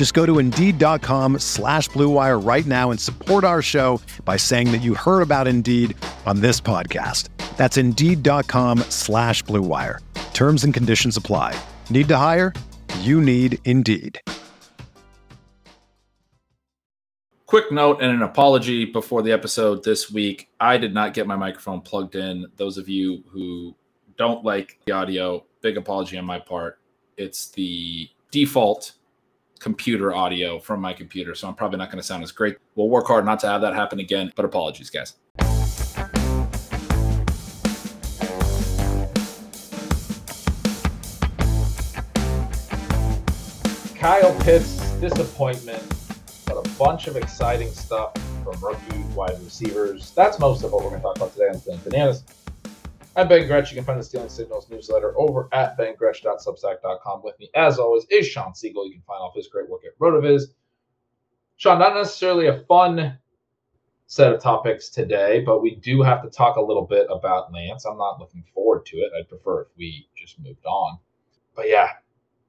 Just go to Indeed.com slash BlueWire right now and support our show by saying that you heard about Indeed on this podcast. That's Indeed.com slash BlueWire. Terms and conditions apply. Need to hire? You need Indeed. Quick note and an apology before the episode this week. I did not get my microphone plugged in. Those of you who don't like the audio, big apology on my part. It's the default computer audio from my computer, so I'm probably not going to sound as great. We'll work hard not to have that happen again, but apologies, guys. Kyle Pitts disappointment, but a bunch of exciting stuff from rookie wide receivers. That's most of what we're going to talk about today on Bananas. I'm Ben Gretch. You can find the Stealing Signals newsletter over at bengretch.substack.com. With me, as always, is Shawn Siegele. You can find all his great work at RotoViz. Sean, not necessarily a fun set of topics today, but we do have to talk a little bit about Lance. I'm not looking forward to it. I'd prefer if we just moved on. But yeah,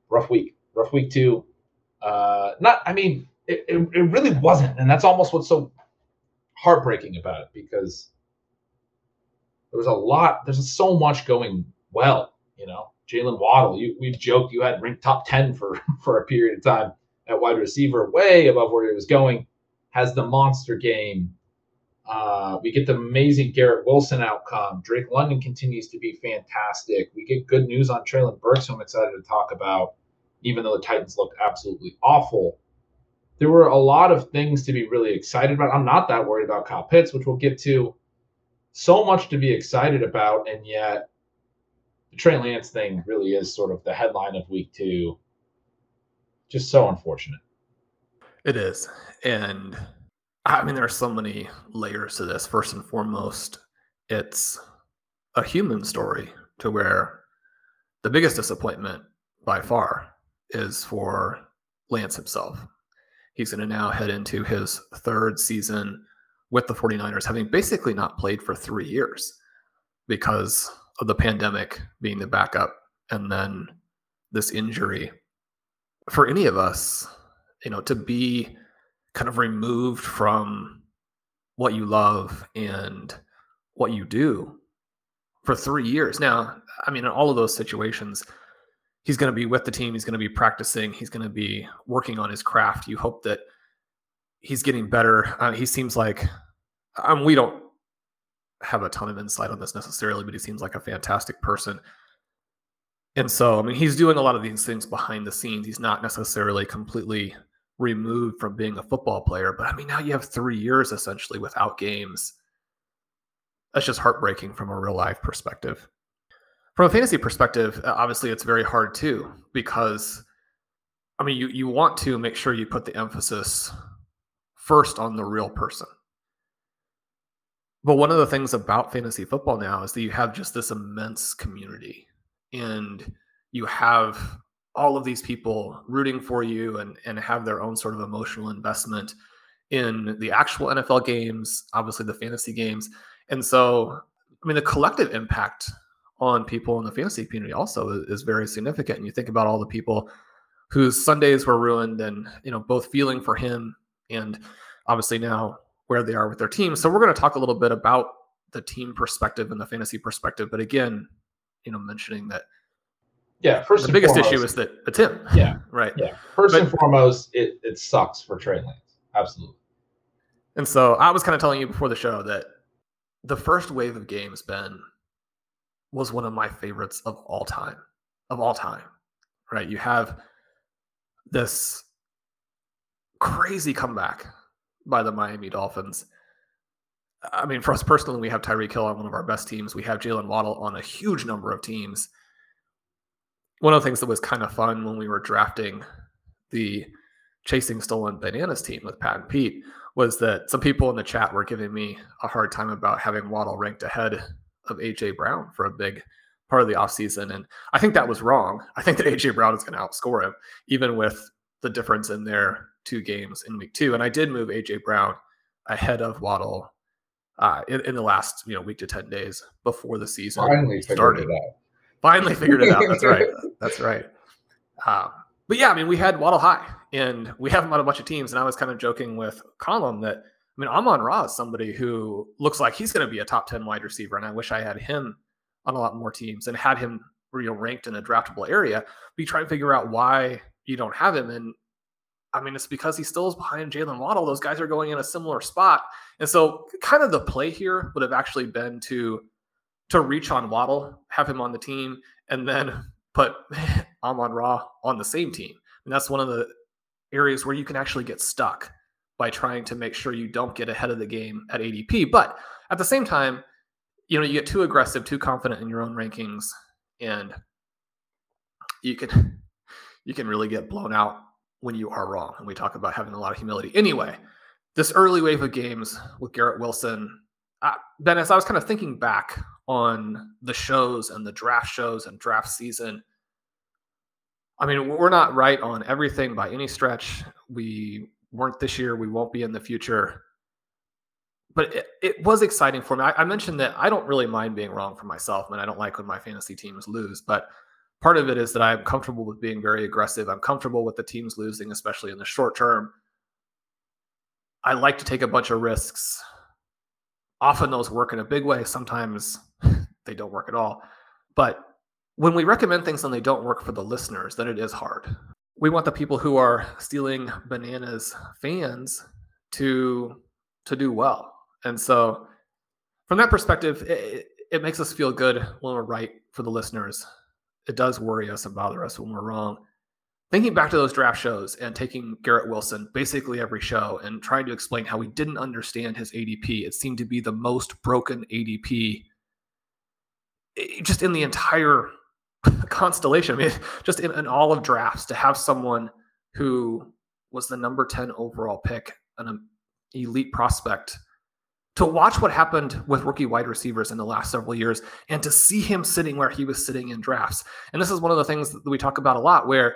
rough week. Rough week two. Uh, not, I mean, it, it, it really wasn't. And that's almost what's so heartbreaking about it because there was a lot, there's so much going well, you know. Jalen Waddle, you, we've joked you had ranked top 10 for, for a period of time at wide receiver, way above where he was going, has the monster game. Uh, we get the amazing Garrett Wilson outcome. Drake London continues to be fantastic. We get good news on Treylon Burks, who I'm excited to talk about, even though the Titans looked absolutely awful. There were a lot of things to be really excited about. I'm not that worried about Kyle Pitts, which we'll get to. So much to be excited about, and yet the Trey Lance thing really is sort of the headline of week two. Just so unfortunate. It is. And I mean, there are so many layers to this. First and foremost, it's a human story to where the biggest disappointment by far is for Lance himself. He's going to now head into his third season with the 49ers, having basically not played for three years because of the pandemic being the backup and then this injury. For any of us, you know, to be kind of removed from what you love and what you do for three years. Now, I mean, in all of those situations, he's going to be with the team. He's going to be practicing. He's going to be working on his craft. You hope that he's getting better. Uh, he seems like um, we don't have a ton of insight on this necessarily, but he seems like a fantastic person. And so, I mean, he's doing a lot of these things behind the scenes. He's not necessarily completely removed from being a football player, but I mean, now you have three years essentially without games. That's just heartbreaking from a real life perspective. From a fantasy perspective, uh, obviously, it's very hard too because, I mean, you you want to make sure you put the emphasis first on the real person. But one of the things about fantasy football now is that you have just this immense community and you have all of these people rooting for you and, and have their own sort of emotional investment in the actual NFL games, obviously the fantasy games. And so, I mean, the collective impact on people in the fantasy community also is, is very significant. And you think about all the people whose Sundays were ruined and, you know, both feeling for him and obviously now where they are with their team. So we're going to talk a little bit about the team perspective and the fantasy perspective. But again, you know, mentioning that yeah, first the biggest foremost, issue is that it's him. Yeah, right. Yeah, first but, and foremost, it it sucks for Trey Lance. Absolutely. And so I was kind of telling you before the show that the first wave of games, Ben, was one of my favorites of all time. Of all time. Right? You have this crazy comeback by the Miami Dolphins. I mean, for us personally, we have Tyreek Hill on one of our best teams. We have Jalen Waddle on a huge number of teams. One of the things that was kind of fun when we were drafting the Chasing Stolen Bananas team with Pat and Pete was that some people in the chat were giving me a hard time about having Waddle ranked ahead of AJ Brown for a big part of the offseason. And I think that was wrong. I think that AJ Brown is going to outscore him, even with the difference in their two games in week two. And I did move AJ Brown ahead of Waddle uh, in, in, the last you know week to ten days before the season finally started. Finally figured it out. That's right. That's right. Um, but yeah, I mean, we had Waddle high, and we have him on a bunch of teams. And I was kind of joking with Colin that I mean, Amon Ra is somebody who looks like he's going to be a top ten wide receiver, and I wish I had him on a lot more teams and had him you know ranked in a draftable area. But you try and figure out why you don't have him, and I mean, it's because he still is behind Jalen Waddle. Those guys are going in a similar spot. And so kind of the play here would have actually been to to reach on Waddle, have him on the team, and then put Amon Ra on the same team. And that's one of the areas where you can actually get stuck by trying to make sure you don't get ahead of the game at ADP. But at the same time, you know, you get too aggressive, too confident in your own rankings, and you can you can really get blown out when you are wrong. And we talk about having a lot of humility. Anyway, this early wave of games with Garrett Wilson, Ben, as I was kind of thinking back on the shows and the draft shows and draft season, I mean, we're not right on everything by any stretch. We weren't this year. We won't be in the future. But it, it was exciting for me. I, I mentioned that I don't really mind being wrong for myself, and I don't like when my fantasy teams lose. But part of it is that I'm comfortable with being very aggressive. I'm comfortable with the teams losing, especially in the short term. I like to take a bunch of risks. Often those work in a big way. Sometimes they don't work at all. But when we recommend things and they don't work for the listeners, then it is hard. We want the people who are stealing bananas fans to to do well. And so from that perspective, it, it makes us feel good when we're right for the listeners it does worry us and bother us when we're wrong. Thinking back to those draft shows and taking Garrett Wilson basically every show and trying to explain how we didn't understand his ADP, it seemed to be the most broken ADP eh, just in the entire constellation. I mean, just in, in all of drafts to have someone who was the number 10 overall pick, an elite prospect to watch what happened with rookie wide receivers in the last several years and to see him sitting where he was sitting in drafts. And this is one of the things that we talk about a lot where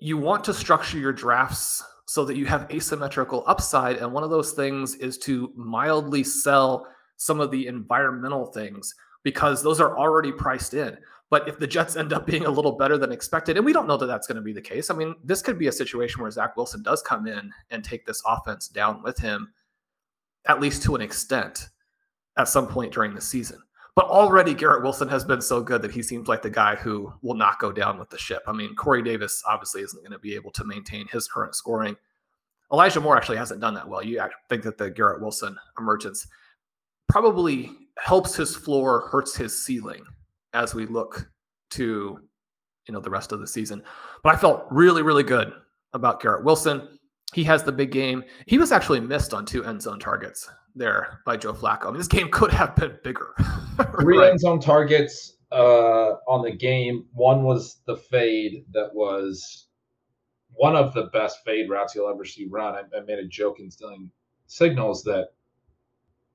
you want to structure your drafts so that you have asymmetrical upside. And one of those things is to mildly sell some of the environmental things because those are already priced in. But if the Jets end up being a little better than expected, and we don't know that that's going to be the case, I mean, this could be a situation where Zach Wilson does come in and take this offense down with him, at least to an extent, at some point during the season. But already Garrett Wilson has been so good that he seems like the guy who will not go down with the ship. I mean, Corey Davis obviously isn't going to be able to maintain his current scoring. Elijah Moore actually hasn't done that well. You think that the Garrett Wilson emergence probably helps his floor, hurts his ceiling as we look to you know the rest of the season. But I felt really, really good about Garrett Wilson. He has the big game. He was actually missed on two end zone targets there by Joe Flacco. I mean, this game could have been bigger. Three right. end zone targets uh, on the game. One was the fade that was one of the best fade routes you'll ever see run. I, I made a joke in stealing signals that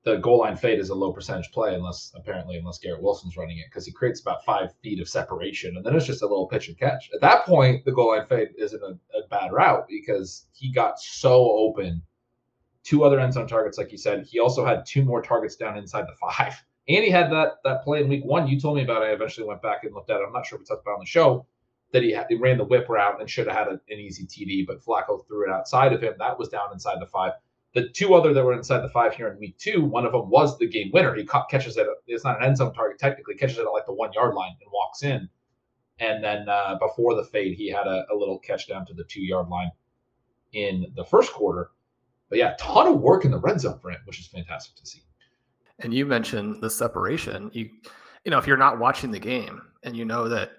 the goal line fade is a low percentage play unless apparently unless Garrett Wilson's running it because he creates about five feet of separation and then it's just a little pitch and catch. At that point, the goal line fade isn't a, a bad route because he got so open. Two other end zone targets, like you said. He also had two more targets down inside the five. And he had that that play in week one. You told me about it. I eventually went back and looked at it. I'm not sure if we talked about on the show that he, had, he ran the whip route and should have had a, an easy TD, but Flacco threw it outside of him. That was down inside the five. The two other that were inside the five here in week two, one of them was the game winner. He caught, catches it. It's not an end zone target technically. Catches it at like the one yard line and walks in. And then uh, before the fade, he had a, a, little catch down to the two yard line in the first quarter. But yeah, ton of work in the red zone for him, which is fantastic to see. And you mentioned the separation. You, you know, if you're not watching the game and you know that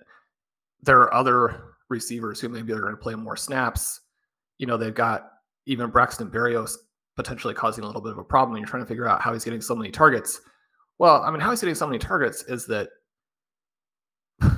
there are other receivers who maybe are going to play more snaps, you know, they've got even Braxton Berrios potentially causing a little bit of a problem. And you're trying to figure out how he's getting so many targets. Well, I mean, how he's getting so many targets is that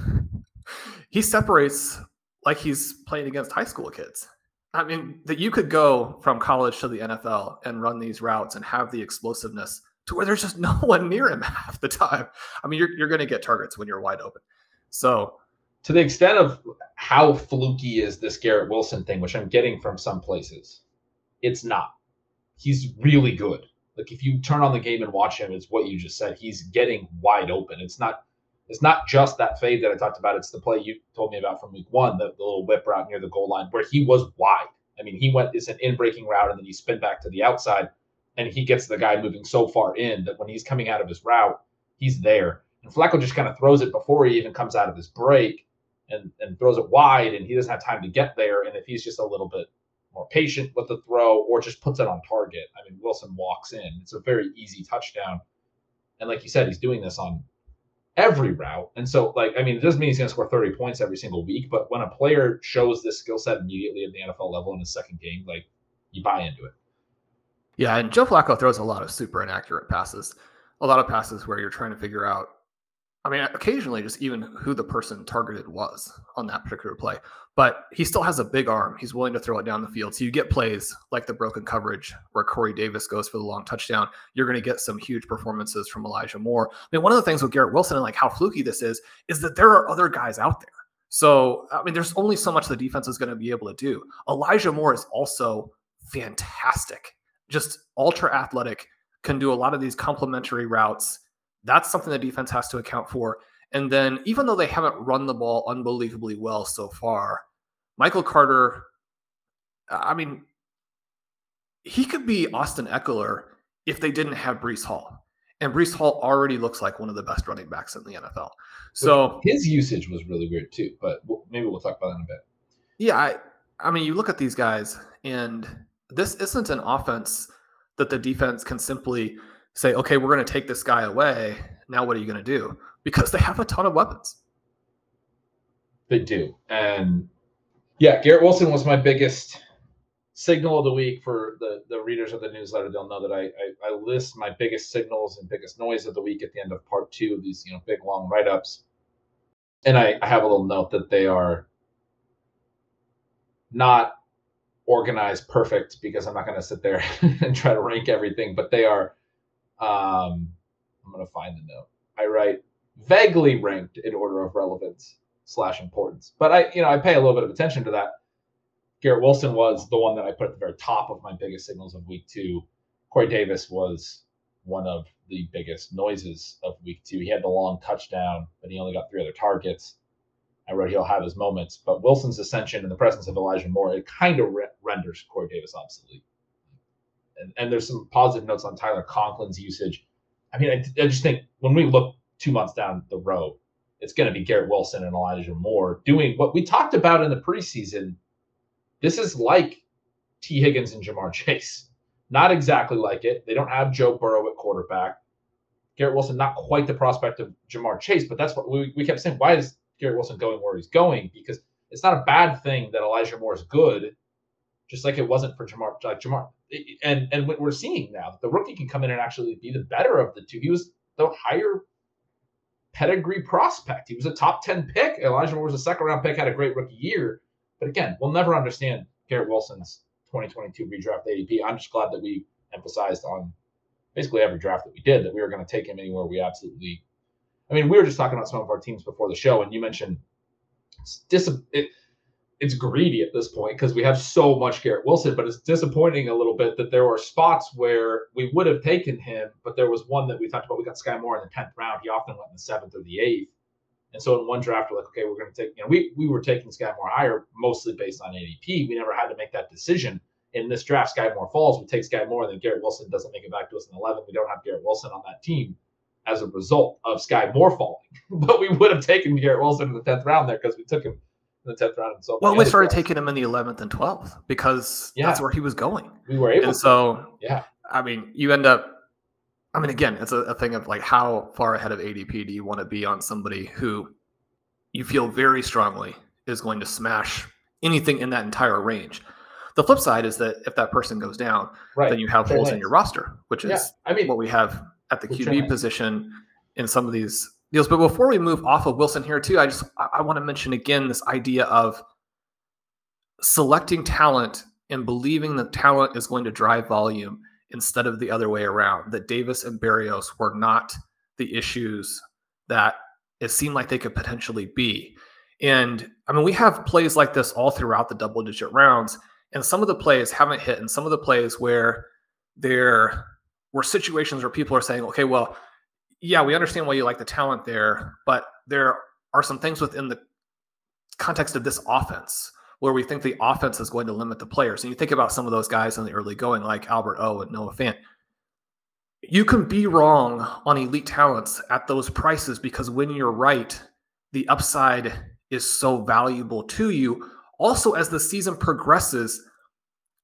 he separates like he's playing against high school kids. I mean, that you could go from college to the NFL and run these routes and have the explosiveness to where there's just no one near him half the time. I mean, you're, you're going to get targets when you're wide open. So, to the extent of how fluky is this Garrett Wilson thing, which I'm getting from some places, it's not. He's really good. Like if you turn on the game and watch him, it's what you just said. He's getting wide open. It's not it's not just that fade that I talked about. It's the play you told me about from week one, the, the little whip route near the goal line where he was wide. I mean, he went, it's an in breaking route and then he spin back to the outside and he gets the guy moving so far in that when he's coming out of his route, he's there. And Flacco just kind of throws it before he even comes out of his break and, and throws it wide and he doesn't have time to get there. And if he's just a little bit more patient with the throw or just puts it on target, I mean, Wilson walks in. It's a very easy touchdown. And like you said, he's doing this on every route. And so, like, I mean, it doesn't mean he's going to score 30 points every single week, but when a player shows this skill set immediately at the NFL level in his second game, like, you buy into it. Yeah, and Joe Flacco throws a lot of super inaccurate passes, a lot of passes where you're trying to figure out I mean, occasionally just even who the person targeted was on that particular play. But he still has a big arm. He's willing to throw it down the field. So you get plays like the broken coverage where Corey Davis goes for the long touchdown. You're going to get some huge performances from Elijah Moore. I mean, one of the things with Garrett Wilson and like how fluky this is, is that there are other guys out there. So, I mean, there's only so much the defense is going to be able to do. Elijah Moore is also fantastic, just ultra athletic, can do a lot of these complementary routes that's something the defense has to account for. And then, even though they haven't run the ball unbelievably well so far, Michael Carter, I mean, he could be Austin Ekeler if they didn't have Breece Hall. And Breece Hall already looks like one of the best running backs in the NFL. So his usage was really weird too, but maybe we'll talk about that in a bit. Yeah, I, I mean, you look at these guys, and this isn't an offense that the defense can simply say, okay, we're going to take this guy away. Now, what are you going to do? Because they have a ton of weapons. They do. And yeah, Garrett Wilson was my biggest signal of the week for the, the readers of the newsletter. They'll know that I, I, I list my biggest signals and biggest noise of the week at the end of part two of these, you know, big long write ups. And I, I have a little note that they are not organized perfect because I'm not going to sit there and try to rank everything, but they are um, I'm going to find the note. I write vaguely ranked in order of relevance slash importance, but I, you know, I pay a little bit of attention to that. Garrett Wilson was the one that I put at the very top of my biggest signals of week two. Corey Davis was one of the biggest noises of week two. He had the long touchdown, but he only got three other targets. I wrote he'll have his moments, but Wilson's ascension in the presence of Elijah Moore, it kind of re- renders Corey Davis obsolete and, and there's some positive notes on Tyler Conklin's usage. I mean, I, I just think when we look two months down the road, it's going to be Garrett Wilson and Elijah Moore doing what we talked about in the preseason. This is like Tee Higgins and Ja'Marr Chase. Not exactly like it. They don't have Joe Burrow at quarterback. Garrett Wilson, not quite the prospect of Ja'Marr Chase, but that's what we, we kept saying. Why is Garrett Wilson going where he's going? Because it's not a bad thing that Elijah Moore is good, just like it wasn't for Ja'Marr. Like Ja'Marr, and and what we're seeing now, the rookie can come in and actually be the better of the two. He was the higher pedigree prospect. He was a top 10 pick. Elijah Moore was a second round pick, had a great rookie year. But again, we'll never understand Garrett Wilson's 2022 redraft ADP. I'm just glad that we emphasized on basically every draft that we did that we were going to take him anywhere we absolutely. I mean, we were just talking about some of our teams before the show, and you mentioned it's dis- it, it's greedy at this point because we have so much Garrett Wilson, but it's disappointing a little bit that there were spots where we would have taken him, but there was one that we talked about. We got Sky Moore in the tenth round. He often went in the seventh or the eighth, and so in one draft we're like, okay, we're going to take. You know, we we were taking Sky Moore higher mostly based on ADP. We never had to make that decision. In this draft, Sky Moore falls. We take Sky Moore, and then Garrett Wilson doesn't make it back to us in eleven. We don't have Garrett Wilson on that team as a result of Sky Moore falling, but we would have taken Garrett Wilson in the tenth round there because we took him the tenth round. So well, we started taking him in the eleventh and twelfth because yeah. that's where he was going. We were able. And so yeah, I mean, you end up. I mean, again, it's a, a thing of like how far ahead of ADP do you want to be on somebody who you feel very strongly is going to smash anything in that entire range. The flip side is that if that person goes down, Right. then you have Trey holes in your roster, which is Yeah, I mean, what we have at the QB position in some of these deals. But before we move off of Wilson here, too, I just I, want to mention again this idea of selecting talent and believing that talent is going to drive volume instead of the other way around. That Davis and Berrios were not the issues that it seemed like they could potentially be. And I mean, we have plays like this all throughout the double digit rounds, and some of the plays haven't hit, and some of the plays where there were situations where people are saying, okay, well, yeah, we understand why you like the talent there, but there are some things within the context of this offense where we think the offense is going to limit the players. And you think about some of those guys in the early going, like Albert O and Noah Fant. You can be wrong on elite talents at those prices because when you're right, the upside is so valuable to you. Also, as the season progresses,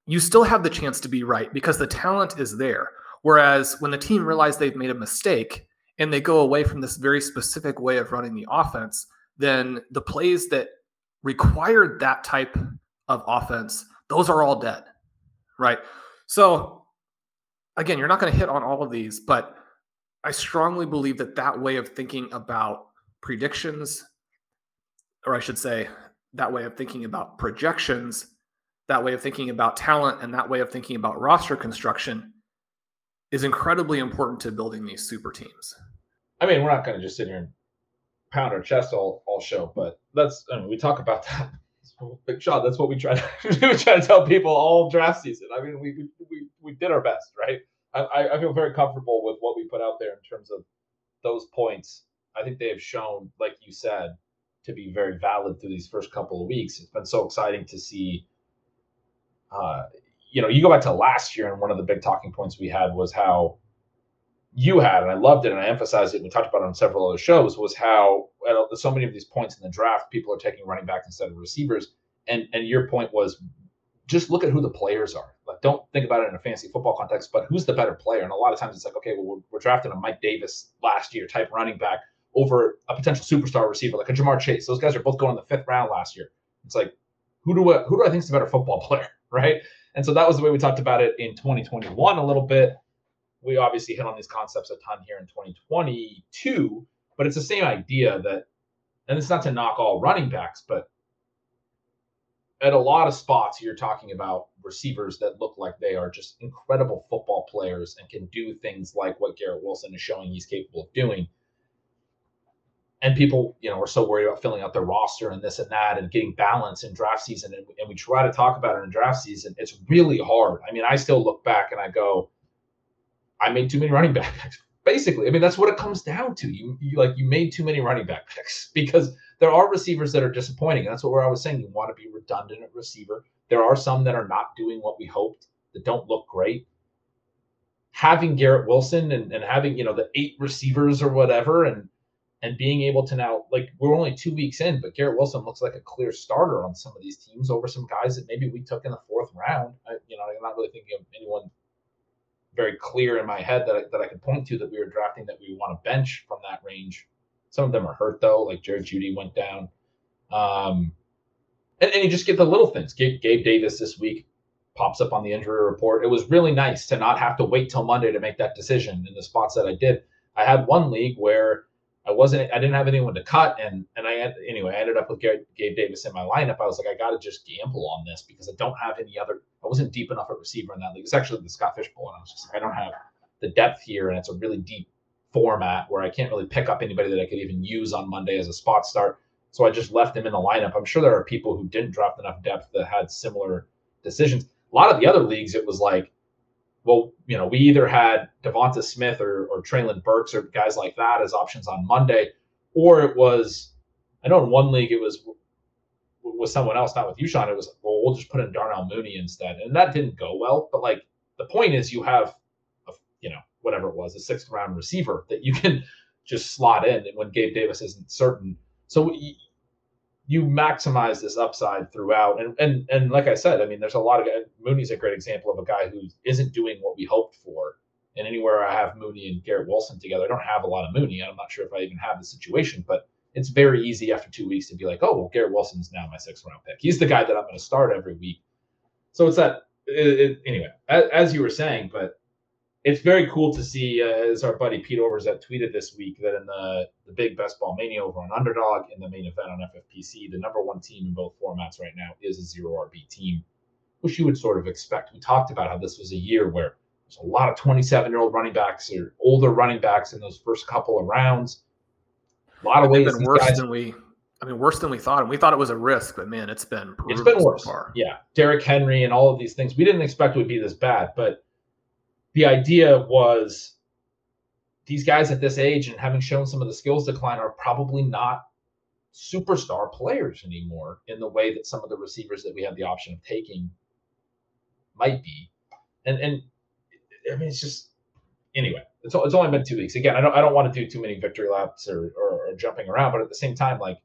you still have the chance to be right because the talent is there. Whereas when the team realizes they've made a mistake and they go away from this very specific way of running the offense, then the plays that required that type of offense, those are all dead. Right. So, again, you're not going to hit on all of these, but I strongly believe that that way of thinking about predictions, or I should say, that way of thinking about projections, that way of thinking about talent, and that way of thinking about roster construction is incredibly important to building these super teams. I mean, we're not going to just sit here and pound our chest all, all show, but that's, I mean, we talk about that. Big shot. That's what we try to we try to tell people all draft season. I mean, we we, we, did our best, right? I- I feel very comfortable with what we put out there in terms of those points. I think they have shown, like you said, to be very valid through these first couple of weeks. It's been so exciting to see. Uh, you know, you go back to last year, and one of the big talking points we had was how you had, and I loved it, and I emphasized it. And we talked about it on several other shows. Was how at so many of these points in the draft, people are taking running backs instead of receivers. And and your point was, just look at who the players are. Like, don't think about it in a fantasy football context, but who's the better player? And a lot of times it's like, okay, well, we're, we're drafting a Mike Davis last year type running back over a potential superstar receiver like a Ja'Marr Chase. Those guys are both going in the fifth round last year. It's like, who do I, who do I think is the better football player, right? And so that was the way we talked about it in 2021 a little bit. We obviously hit on these concepts a ton here in 2022, but it's the same idea that, and it's not to knock all running backs, but at a lot of spots, you're talking about receivers that look like they are just incredible football players and can do things like what Garrett Wilson is showing he's capable of doing. And people, you know, are so worried about filling out their roster and this and that and getting balance in draft season. And, and we try to talk about it in draft season. It's really hard. I mean, I still look back and I go, I made too many running back picks. Basically, I mean, that's what it comes down to. You, you like you made too many running back picks because there are receivers that are disappointing. That's what I was saying. You want to be redundant at receiver. There are some that are not doing what we hoped, that don't look great. Having Garrett Wilson and, and having, you know, the eight receivers or whatever and and being able to now like we're only two weeks in, but Garrett Wilson looks like a clear starter on some of these teams over some guys that maybe we took in the fourth round. I, you know, I'm not really thinking of anyone very clear in my head that I, that I could point to that we were drafting that we want to bench from that range. Some of them are hurt though, like Jerry Jeudy went down. Um, and, and you just get the little things. Gabe, Gabe Davis this week pops up on the injury report. It was really nice to not have to wait till Monday to make that decision in the spots that I did. I had one league where I wasn't, I didn't have anyone to cut, and and I had, anyway, I ended up with Gabe, Gabe Davis in my lineup. I was like, I got to just gamble on this because I don't have any other. I wasn't deep enough at receiver in that league. It's actually the Scott Fish Bowl, and I was just like, I don't have the depth here, and it's a really deep format where I can't really pick up anybody that I could even use on Monday as a spot start. So I just left him in the lineup. I'm sure there are people who didn't draft enough depth that had similar decisions. A lot of the other leagues, it was like, well, you know, we either had DeVonta Smith or, or Treylon Burks or guys like that as options on Monday, or it was, I know in one league it was with someone else, not with you, Sean. It was, well, we'll just put in Darnell Mooney instead. And that didn't go well. But like the point is, you have, a, you know, whatever it was, a sixth round receiver that you can just slot in when Gabe Davis isn't certain. So you maximize this upside throughout. And and and like I said, I mean, there's a lot of. Mooney's a great example of a guy who isn't doing what we hoped for, And anywhere I have Mooney and Garrett Wilson together, I don't have a lot of Mooney. I'm not sure if I even have the situation, but it's very easy after two weeks to be like, oh, well, Garrett Wilson's now my sixth round pick. He's the guy that I'm going to start every week. So it's that. It, it, anyway, as, as, you were saying, but it's very cool to see, uh, as our buddy Pete Overzet tweeted this week, that in the, the big best ball mania over on Underdog in the main event on FFPC, the number one team in both formats right now is a zero RB team, which you would sort of expect. We talked about how this was a year where there's a lot of 27 year old running backs or older running backs in those first couple of rounds a lot of ways. Been worse guys, than we. I mean, worse than we thought. And we thought it was a risk, but man, it's been it's been worse. So yeah, Derrick Henry and all of these things. We didn't expect it would be this bad, but the idea was these guys at this age and having shown some of the skills decline are probably not superstar players anymore in the way that some of the receivers that we have the option of taking might be. And and I mean, it's just anyway, it's, it's only been two weeks. Again, I don't I don't want to do too many victory laps or, or, or jumping around, but at the same time, like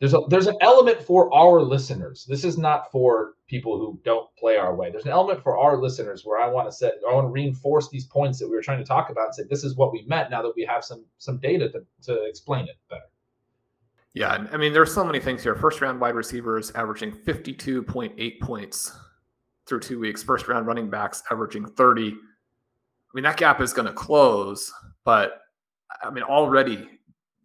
there's a there's an element for our listeners. This is not for people who don't play our way. There's an element for our listeners where I want to set I want to reinforce these points that we were trying to talk about and say this is what we meant now that we have some some data to, to explain it better. Yeah, I mean there's so many things here. First round wide receivers averaging 52.8 points through two weeks. First round running backs averaging 30 I mean, that gap is going to close, but I mean, already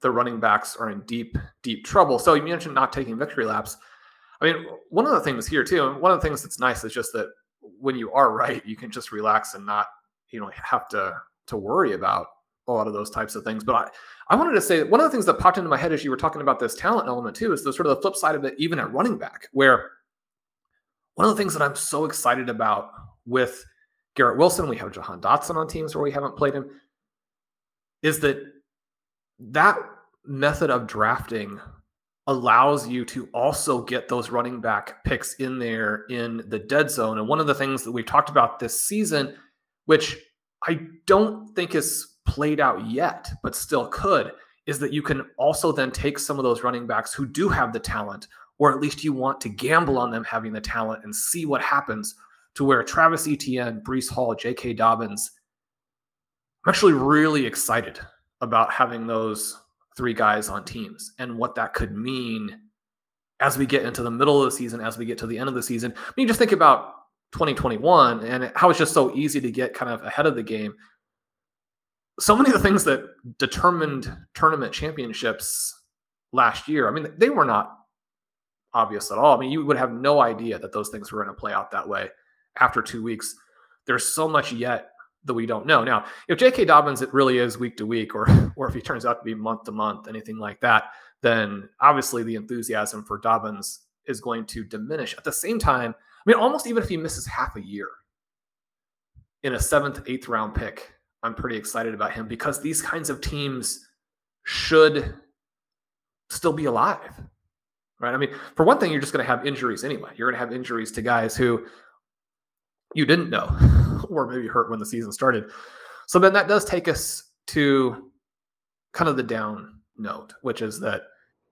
the running backs are in deep, deep trouble. So you mentioned not taking victory laps. I mean, one of the things here too, and one of the things that's nice is just that when you are right, you can just relax and not, you know, have to to worry about a lot of those types of things. But I, I wanted to say one of the things that popped into my head as you were talking about this talent element too is the sort of the flip side of it, even at running back, where one of the things that I'm so excited about with Garrett Wilson, we have Jahan Dotson on teams where we haven't played him, is that that method of drafting allows you to also get those running back picks in there in the dead zone. And one of the things that we've talked about this season, which I don't think is played out yet, but still could, is that you can also then take some of those running backs who do have the talent, or at least you want to gamble on them having the talent and see what happens to where Travis Etienne, Breece Hall, J.K. Dobbins, I'm actually really excited about having those three guys on teams and what that could mean as we get into the middle of the season, as we get to the end of the season. I mean, just think about 2021 and how it's just so easy to get kind of ahead of the game. So many of the things that determined tournament championships last year, I mean, they were not obvious at all. I mean, you would have no idea that those things were going to play out that way after two weeks. There's so much yet that we don't know. Now, if J.K. Dobbins it really is week to week, or or if he turns out to be month to month, anything like that, then obviously the enthusiasm for Dobbins is going to diminish. At the same time, I mean, almost even if he misses half a year in a seventh, eighth round pick, I'm pretty excited about him because these kinds of teams should still be alive. Right. I mean, for one thing, you're just going to have injuries anyway. You're going to have injuries to guys who you didn't know or maybe hurt when the season started. So then that does take us to kind of the down note, which is that.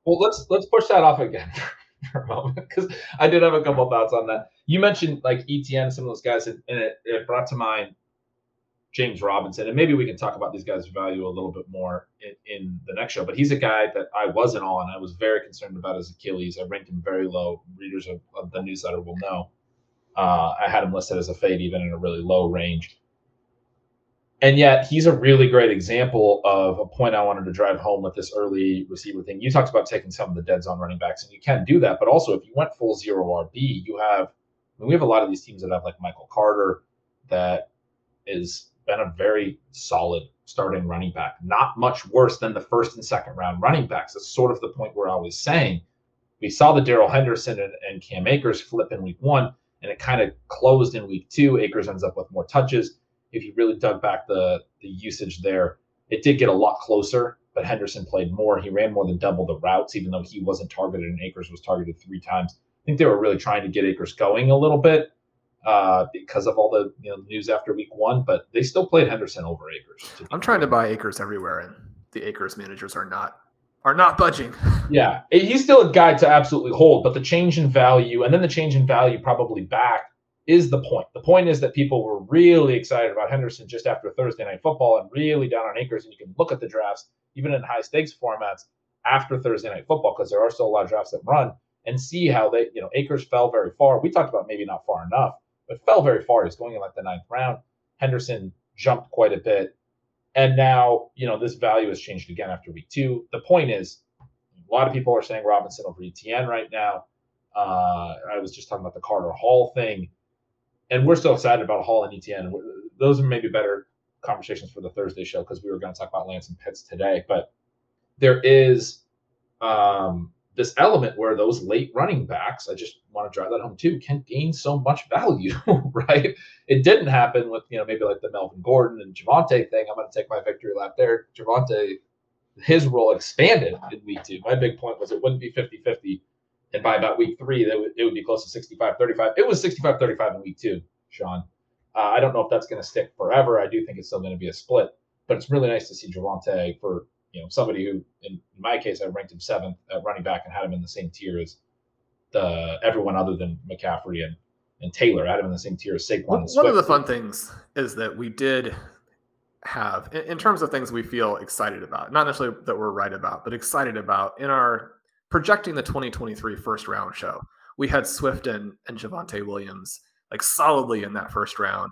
Well, let's let's push that off again for a moment because I did have a couple thoughts on that. You mentioned like Etienne, some of those guys, and it, it brought to mind James Robinson, and maybe we can talk about these guys' value a little bit more in, in, the next show. But he's a guy that I wasn't on. I was very concerned about his Achilles. I ranked him very low. Readers of, of the newsletter will know. Uh, I had him listed as a fade even in a really low range. And yet he's a really great example of a point I wanted to drive home with this early receiver thing. You talked about taking some of the dead zone running backs, and you can do that. But also, if you went full zero RB, you have, I mean, we have a lot of these teams that have like Michael Carter that is been a very solid starting running back, not much worse than the first and second round running backs. That's sort of the point where I was saying we saw the Darrell Henderson and, and Cam Akers flip in week one and it kind of closed in week two. Akers ends up with more touches. If you really dug back the the usage there, it did get a lot closer. But Henderson played more. He ran more than double the routes, even though he wasn't targeted and Akers was targeted three times. I think they were really trying to get Akers going a little bit uh, because of all the you know, news after week one. But they still played Henderson over Akers. I'm trying to buy Akers everywhere, and the Akers managers are not are not budging. Yeah, he's still a guy to absolutely hold, but the change in value and then the change in value probably back is the point. The point is that people were really excited about Henderson just after Thursday night football and really down on Akers. And you can look at the drafts, even in high stakes formats, after Thursday night football, because there are still a lot of drafts that run, and see how they, you know, Akers fell very far. We talked about maybe not far enough, but fell very far. He's going in like the ninth round. Henderson jumped quite a bit. And now, you know, this value has changed again after week two. The point is, a lot of people are saying Robinson over Etienne right now. Uh, I was just talking about the Carter Hall thing and we're still excited about Hall and Etienne. Those are maybe better conversations for the Thursday show because we were going to talk about Lance and Pitts today. But there is um, this element where those late running backs, I just want to drive that home too, can gain so much value, right? It didn't happen with, you know, maybe like the Melvin Gordon and Javonte thing. I'm going to take my victory lap there. Javonte, his role expanded in week two. My big point was it wouldn't be 50 50 and by about week three, that it would be close to 65 35. It was 65 35 in week two, Sean. Uh, I don't know if that's going to stick forever. I do think it's still going to be a split, but it's really nice to see Javonte for you know somebody who, in my case, I ranked him seventh at running back and had him in the same tier as the everyone other than McCaffrey and and Taylor. I had him in the same tier as Saquon. One, one of the fun things is that we did have, in, in terms of things we feel excited about, not necessarily that we're right about, but excited about in our projecting the 2023 first round show, we had Swift and, and Javonte Williams like solidly in that first round.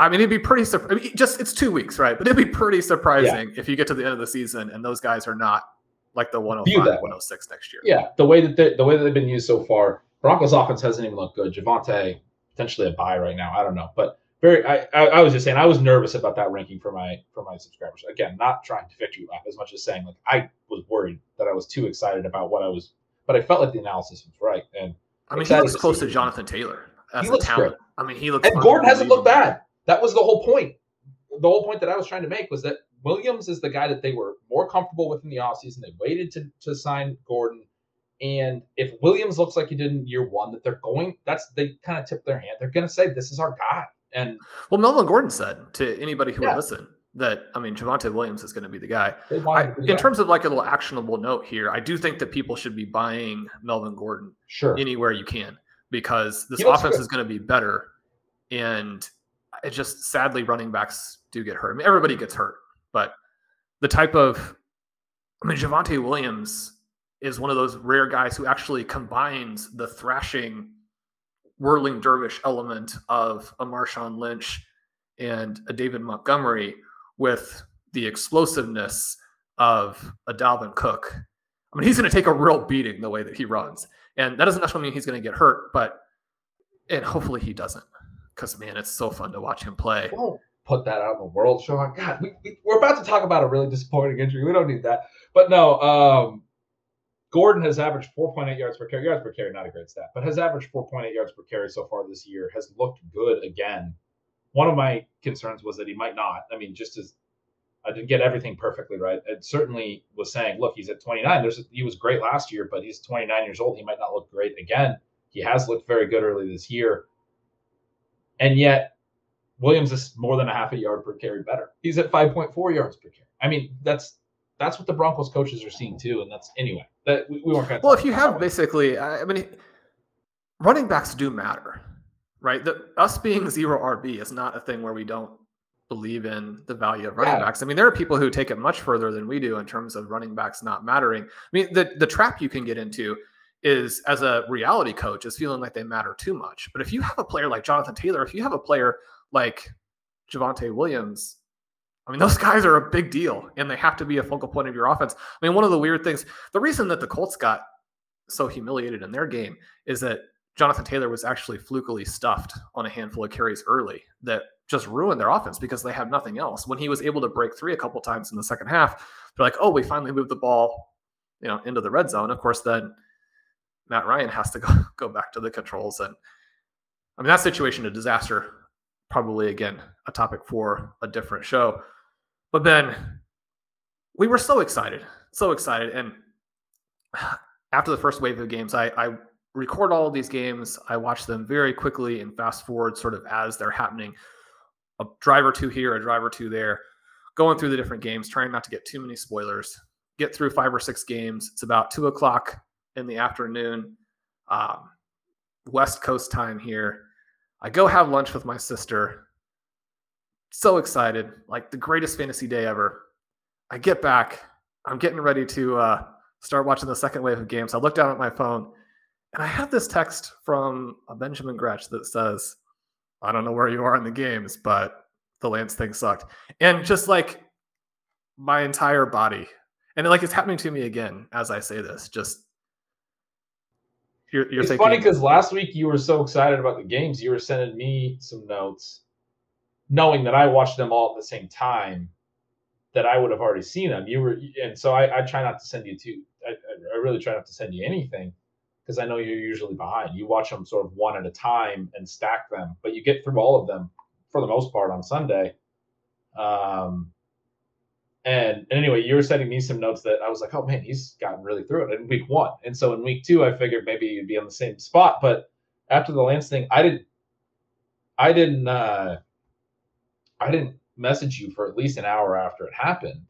I mean, it'd be pretty I mean, just it's two weeks, right? But it'd be pretty surprising yeah. if you get to the end of the season and those guys are not like the 105, 106 next year. Yeah, the way that they, the way that they've been used so far, Broncos offense hasn't even looked good. Javonte potentially a buy right now. I don't know, but very. I, I, I was just saying I was nervous about that ranking for my for my subscribers. Again, not trying to victory lap as much as saying like I was worried that I was too excited about what I was, but I felt like the analysis was right. And I mean, he looks close to Jonathan Taylor as he a talent. Great. I mean, he looks. And Gordon hasn't looked bad. That was the whole point. The whole point that I was trying to make was that Williams is the guy that they were more comfortable with in the offseason. They waited to, to sign Gordon. And if Williams looks like he did in year one, that they're going, that's they kind of tip their hand. They're going to say, this is our guy. And well, Melvin Gordon said to anybody who yeah. would listen that I mean Javonte Williams is going to be the guy. I, in terms of like a little actionable note here, I do think that people should be buying Melvin Gordon sure anywhere you can because this offense good. is going to be better, and it just sadly running backs do get hurt. I mean, everybody gets hurt, but the type of I mean Javonte Williams is one of those rare guys who actually combines the thrashing whirling dervish element of a Marshawn Lynch and a David Montgomery with the explosiveness of a Dalvin Cook. I mean, he's going to take a real beating the way that he runs. And that doesn't necessarily mean he's going to get hurt, but, and hopefully he doesn't. Because, man, it's so fun to watch him play. Don't put that out in the world, Sean. God, we, we, are about to talk about a really disappointing injury. We don't need that. But no, um, Gordon has averaged 4.8 yards per carry. Yards per carry, not a great stat, but has averaged 4.8 yards per carry so far this year. Has looked good again. One of my concerns was that he might not. I mean, just as I didn't get everything perfectly right. It certainly was saying, look, he's at 29. There's he was great last year, but he's 29 years old. He might not look great again. He has looked very good early this year, and yet Williams is more than a half a yard per carry better. He's at 5.4 yards per carry. I mean, that's that's what the Broncos coaches are seeing too, and that's anyway. That we, we weren't. Well, if you have basically, I mean, running backs do matter, right? The, us being zero RB is not a thing where we don't believe in the value of running yeah. backs. I mean, there are people who take it much further than we do in terms of running backs not mattering. I mean, the the trap you can get into is as a reality coach is feeling like they matter too much. But if you have a player like Jonathan Taylor, if you have a player like Javonte Williams, I mean, those guys are a big deal and they have to be a focal point of your offense. I mean, one of the weird things, the reason that the Colts got so humiliated in their game is that Jonathan Taylor was actually flukily stuffed on a handful of carries early that just ruined their offense because they had nothing else. When he was able to break three a couple times in the second half, they're like, oh, we finally moved the ball, you know, into the red zone. Of course, then Matt Ryan has to go, go back to the controls. And I mean, that situation, a disaster, probably again, a topic for a different show. But then we were so excited, so excited. And after the first wave of games, I, I record all of these games. I watch them very quickly and fast forward sort of as they're happening. A drive or two here, a drive or two there, going through the different games, trying not to get too many spoilers. Get through five or six games. It's about two o'clock in the afternoon, um, West Coast time here. I go have lunch with my sister. So excited, like the greatest fantasy day ever. I get back. I'm getting ready to uh, start watching the second wave of games. I look down at my phone and I have this text from a Benjamin Gretch that says, I don't know where you are in the games, but the Lance thing sucked. And just like my entire body, and like it's happening to me again as I say this, just you're, you're it's thinking, funny because last week you were so excited about the games, you were sending me some notes, knowing that I watched them all at the same time, that I would have already seen them. You were, and so I, I try not to send you to. I, I really try not to send you anything because I know you're usually behind. You watch them sort of one at a time and stack them, but you get through all of them for the most part on Sunday. Um, and, and anyway, you were sending me some notes that I was like, oh man, he's gotten really through it in week one. And so in week two, I figured maybe you'd be on the same spot. But after the Lance thing, I didn't, I didn't, uh, I didn't message you for at least an hour after it happened.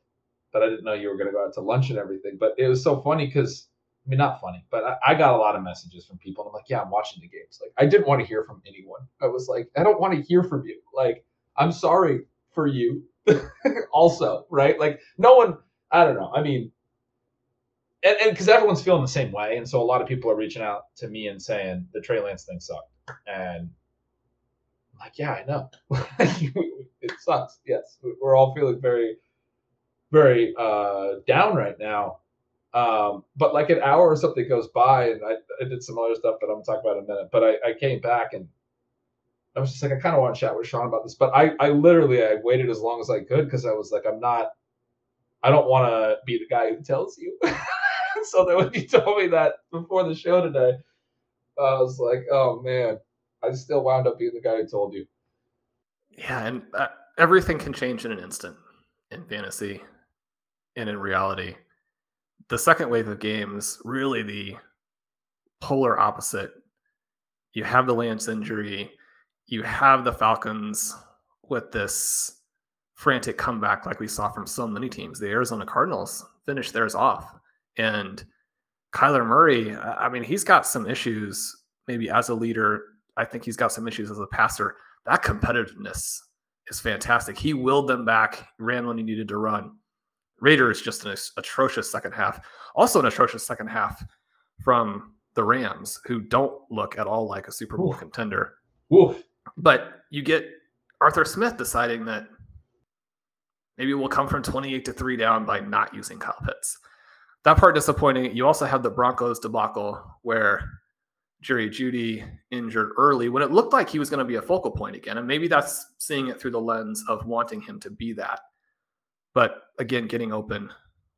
But I didn't know you were going to go out to lunch and everything. But it was so funny because I mean, not funny, but I, I, got a lot of messages from people. I'm like, yeah, I'm watching the games. Like, I didn't want to hear from anyone. I was like, I don't want to hear from you. Like, I'm sorry for you also, right? Like, no one, I don't know. I mean, and because everyone's feeling the same way. And so a lot of people are reaching out to me and saying the Trey Lance thing sucked. And I'm like, yeah, I know. it sucks. Yes. We're all feeling very, very uh, down right now um, but like an hour or something goes by, and I, I did some other stuff that I'm talking about in a minute. But I, I came back and I was just like, I kind of want to chat with Sean about this. But I, I literally I waited as long as I could because I was like, I'm not, I don't want to be the guy who tells you. so then when you told me that before the show today, I was like, oh man, I still wound up being the guy who told you. Yeah, and uh, everything can change in an instant in fantasy and in reality the second wave of games, really the polar opposite. You have the Lance injury, you have the Falcons with this frantic comeback like we saw from so many teams. The Arizona Cardinals finished theirs off. And Kyler Murray, I mean, he's got some issues maybe as a leader. I think he's got some issues as a passer. That competitiveness is fantastic. He willed them back, ran when he needed to run. Raiders just an atrocious second half. Also an atrocious second half from the Rams, who don't look at all like a Super Bowl Oof. contender. Oof. But you get Arthur Smith deciding that maybe we'll come from 28 to 3 down by not using Kyle Pitts. That part disappointing. You also have the Broncos debacle where Jerry Jeudy injured early when it looked like he was going to be a focal point again. And maybe that's seeing it through the lens of wanting him to be that. But again, getting open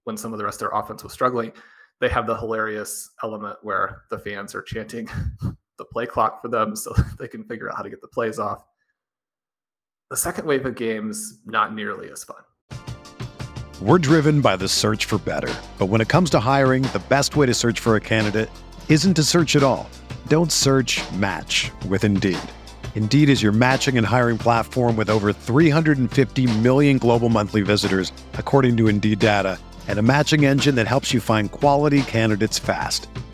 when some of the rest of their offense was struggling, they have the hilarious element where the fans are chanting the play clock for them so they can figure out how to get the plays off. The second wave of games, not nearly as fun. We're driven by the search for better. But when it comes to hiring, the best way to search for a candidate isn't to search at all. Don't search match with Indeed. Indeed is your matching and hiring platform with over 350 million global monthly visitors, according to Indeed data, and a matching engine that helps you find quality candidates fast.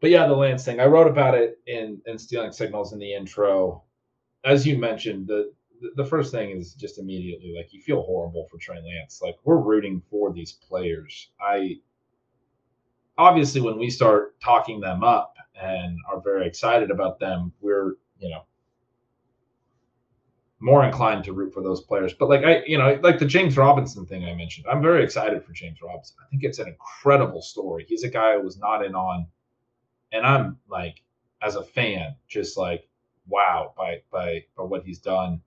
But yeah, the Lance thing. I wrote about it in, in Stealing Signals in the intro. As you mentioned, the the first thing is just immediately like you feel horrible for Trey Lance. Like we're rooting for these players. I obviously when we start talking them up and are very excited about them, we're you know more inclined to root for those players. But like I, you know, like the James Robinson thing I mentioned, I'm very excited for James Robinson. I think it's an incredible story. He's a guy I was not in on, and I'm like, as a fan, just like wow by by by what he's done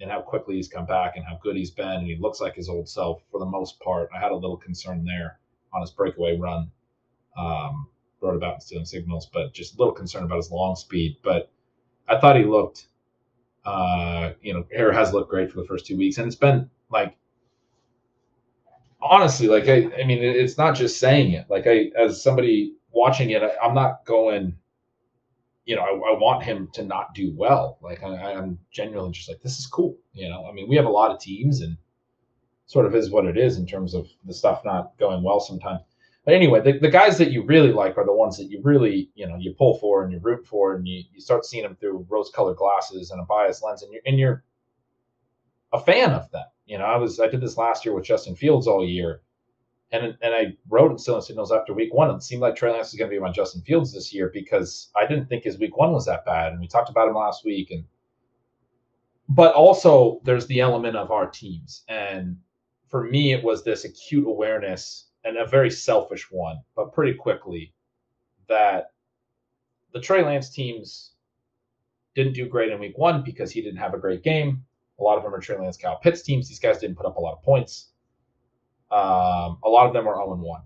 and how quickly he's come back and how good he's been. And he looks like his old self for the most part. I had a little concern there on his breakaway run. Um, wrote about in stealing signals, but just a little concern about his long speed. But I thought he looked, uh, you know, hair has looked great for the first two weeks, and it's been like, honestly, like I, I mean, it's not just saying it. Like I, as somebody watching it, I, I'm not going you know, I, I, want him to not do well. Like I, am genuinely just like, this is cool. You know, I mean, we have a lot of teams and sort of is what it is in terms of the stuff not going well sometimes. But anyway, the, the guys that you really like are the ones that you really, you know, you pull for and you root for and you, you start seeing them through rose colored glasses and a biased lens and you're, and you're a fan of them. You know, I was, I did this last year with Justin Fields all year and and I wrote in Stealing Signals after week one. It seemed like Trey Lance was going to be my Justin Fields this year because I didn't think his week one was that bad, and we talked about him last week. And but also there's the element of our teams, and for me it was this acute awareness and a very selfish one, but pretty quickly that the Trey Lance teams didn't do great in week one because he didn't have a great game. A lot of them are Trey Lance Kyle Pitts teams. These guys didn't put up a lot of points um, a lot of them are 0 and 1.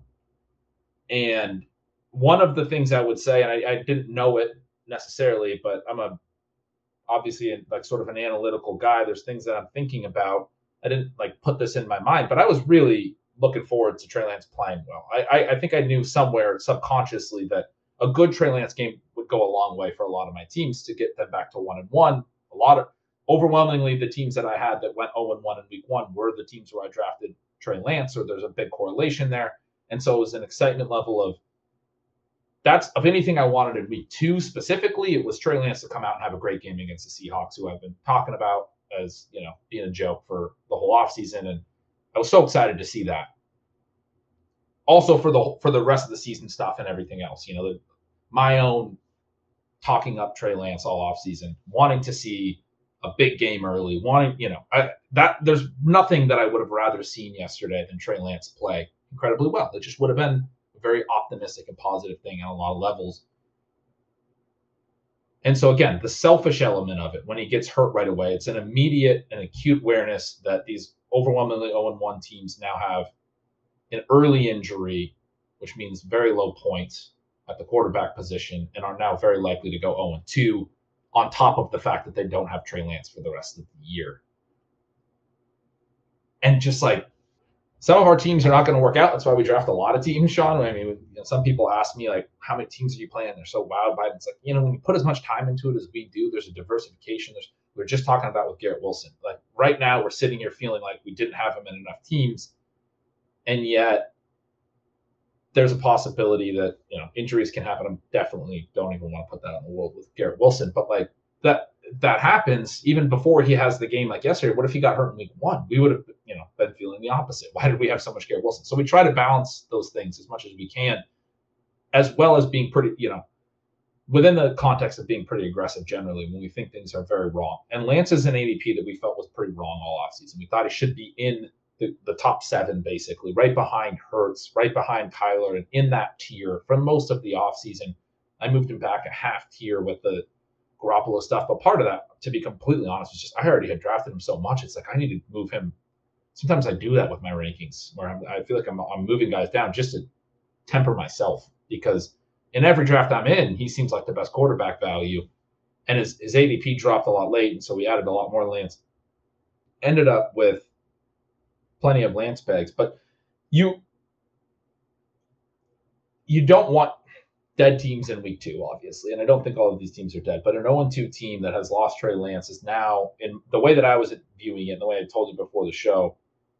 And one of the things I would say, and I, I, didn't know it necessarily, but I'm a obviously like sort of an analytical guy. There's things that I'm thinking about. I didn't like put this in my mind, but I was really looking forward to Trey Lance playing well. I, I, I think I knew somewhere subconsciously that a good Trey Lance game would go a long way for a lot of my teams to get them back to one and one. A lot of overwhelmingly the teams that I had that went 0 and 1 in week one were the teams where I drafted Trey Lance, or there's a big correlation there. And so it was an excitement level of that's of anything I wanted in week two specifically, it was Trey Lance to come out and have a great game against the Seahawks, who I've been talking about as you know being a joke for the whole offseason. And I was so excited to see that. Also for the for the rest of the season stuff and everything else, you know, the, my own talking up Trey Lance all offseason, wanting to see a big game early, wanting, you know, I, that there's nothing that I would have rather seen yesterday than Trey Lance play incredibly well. It just would have been a very optimistic and positive thing on a lot of levels. And so again, the selfish element of it, when he gets hurt right away, it's an immediate and acute awareness that these overwhelmingly 0-1 teams now have an early injury, which means very low points at the quarterback position, and are now very likely to go 0-2 on top of the fact that they don't have Trey Lance for the rest of the year. And just like some of our teams are not going to work out. That's why we draft a lot of teams, Sean. I mean, you know, some people ask me like, how many teams are you playing? They're so wild by it. It's like, you know, when you put as much time into it as we do, there's a diversification. There's we are just talking about with Garrett Wilson. Like right now, we're sitting here feeling like we didn't have him in enough teams, and yet there's a possibility that you know injuries can happen. I definitely don't even want to put that on the world with Garrett Wilson, but like that that happens even before he has the game like yesterday. What if he got hurt in week one? We would have you know been feeling the opposite. Why did we have so much Garrett Wilson? So we try to balance those things as much as we can, as well as being pretty you know within the context of being pretty aggressive generally when we think things are very wrong. And Lance is an ADP that we felt was pretty wrong all offseason. We thought he should be in the, the top seven, basically, right behind Hurts, right behind Kyler, and in that tier for most of the offseason. I moved him back a half tier with the Garoppolo stuff. But part of that, to be completely honest, was just I already had drafted him so much. It's like I need to move him. Sometimes I do that with my rankings where I'm, i feel like I'm, I'm moving guys down just to temper myself because in every draft I'm in, he seems like the best quarterback value. And his, his ADP dropped a lot late. And so we added a lot more Lance. Ended up with plenty of Lance bags. But you you don't want dead teams in week two, obviously. And I don't think all of these teams are dead, but an 0 2 team that has lost Trey Lance is now, in the way that I was viewing it, and the way I told you before the show,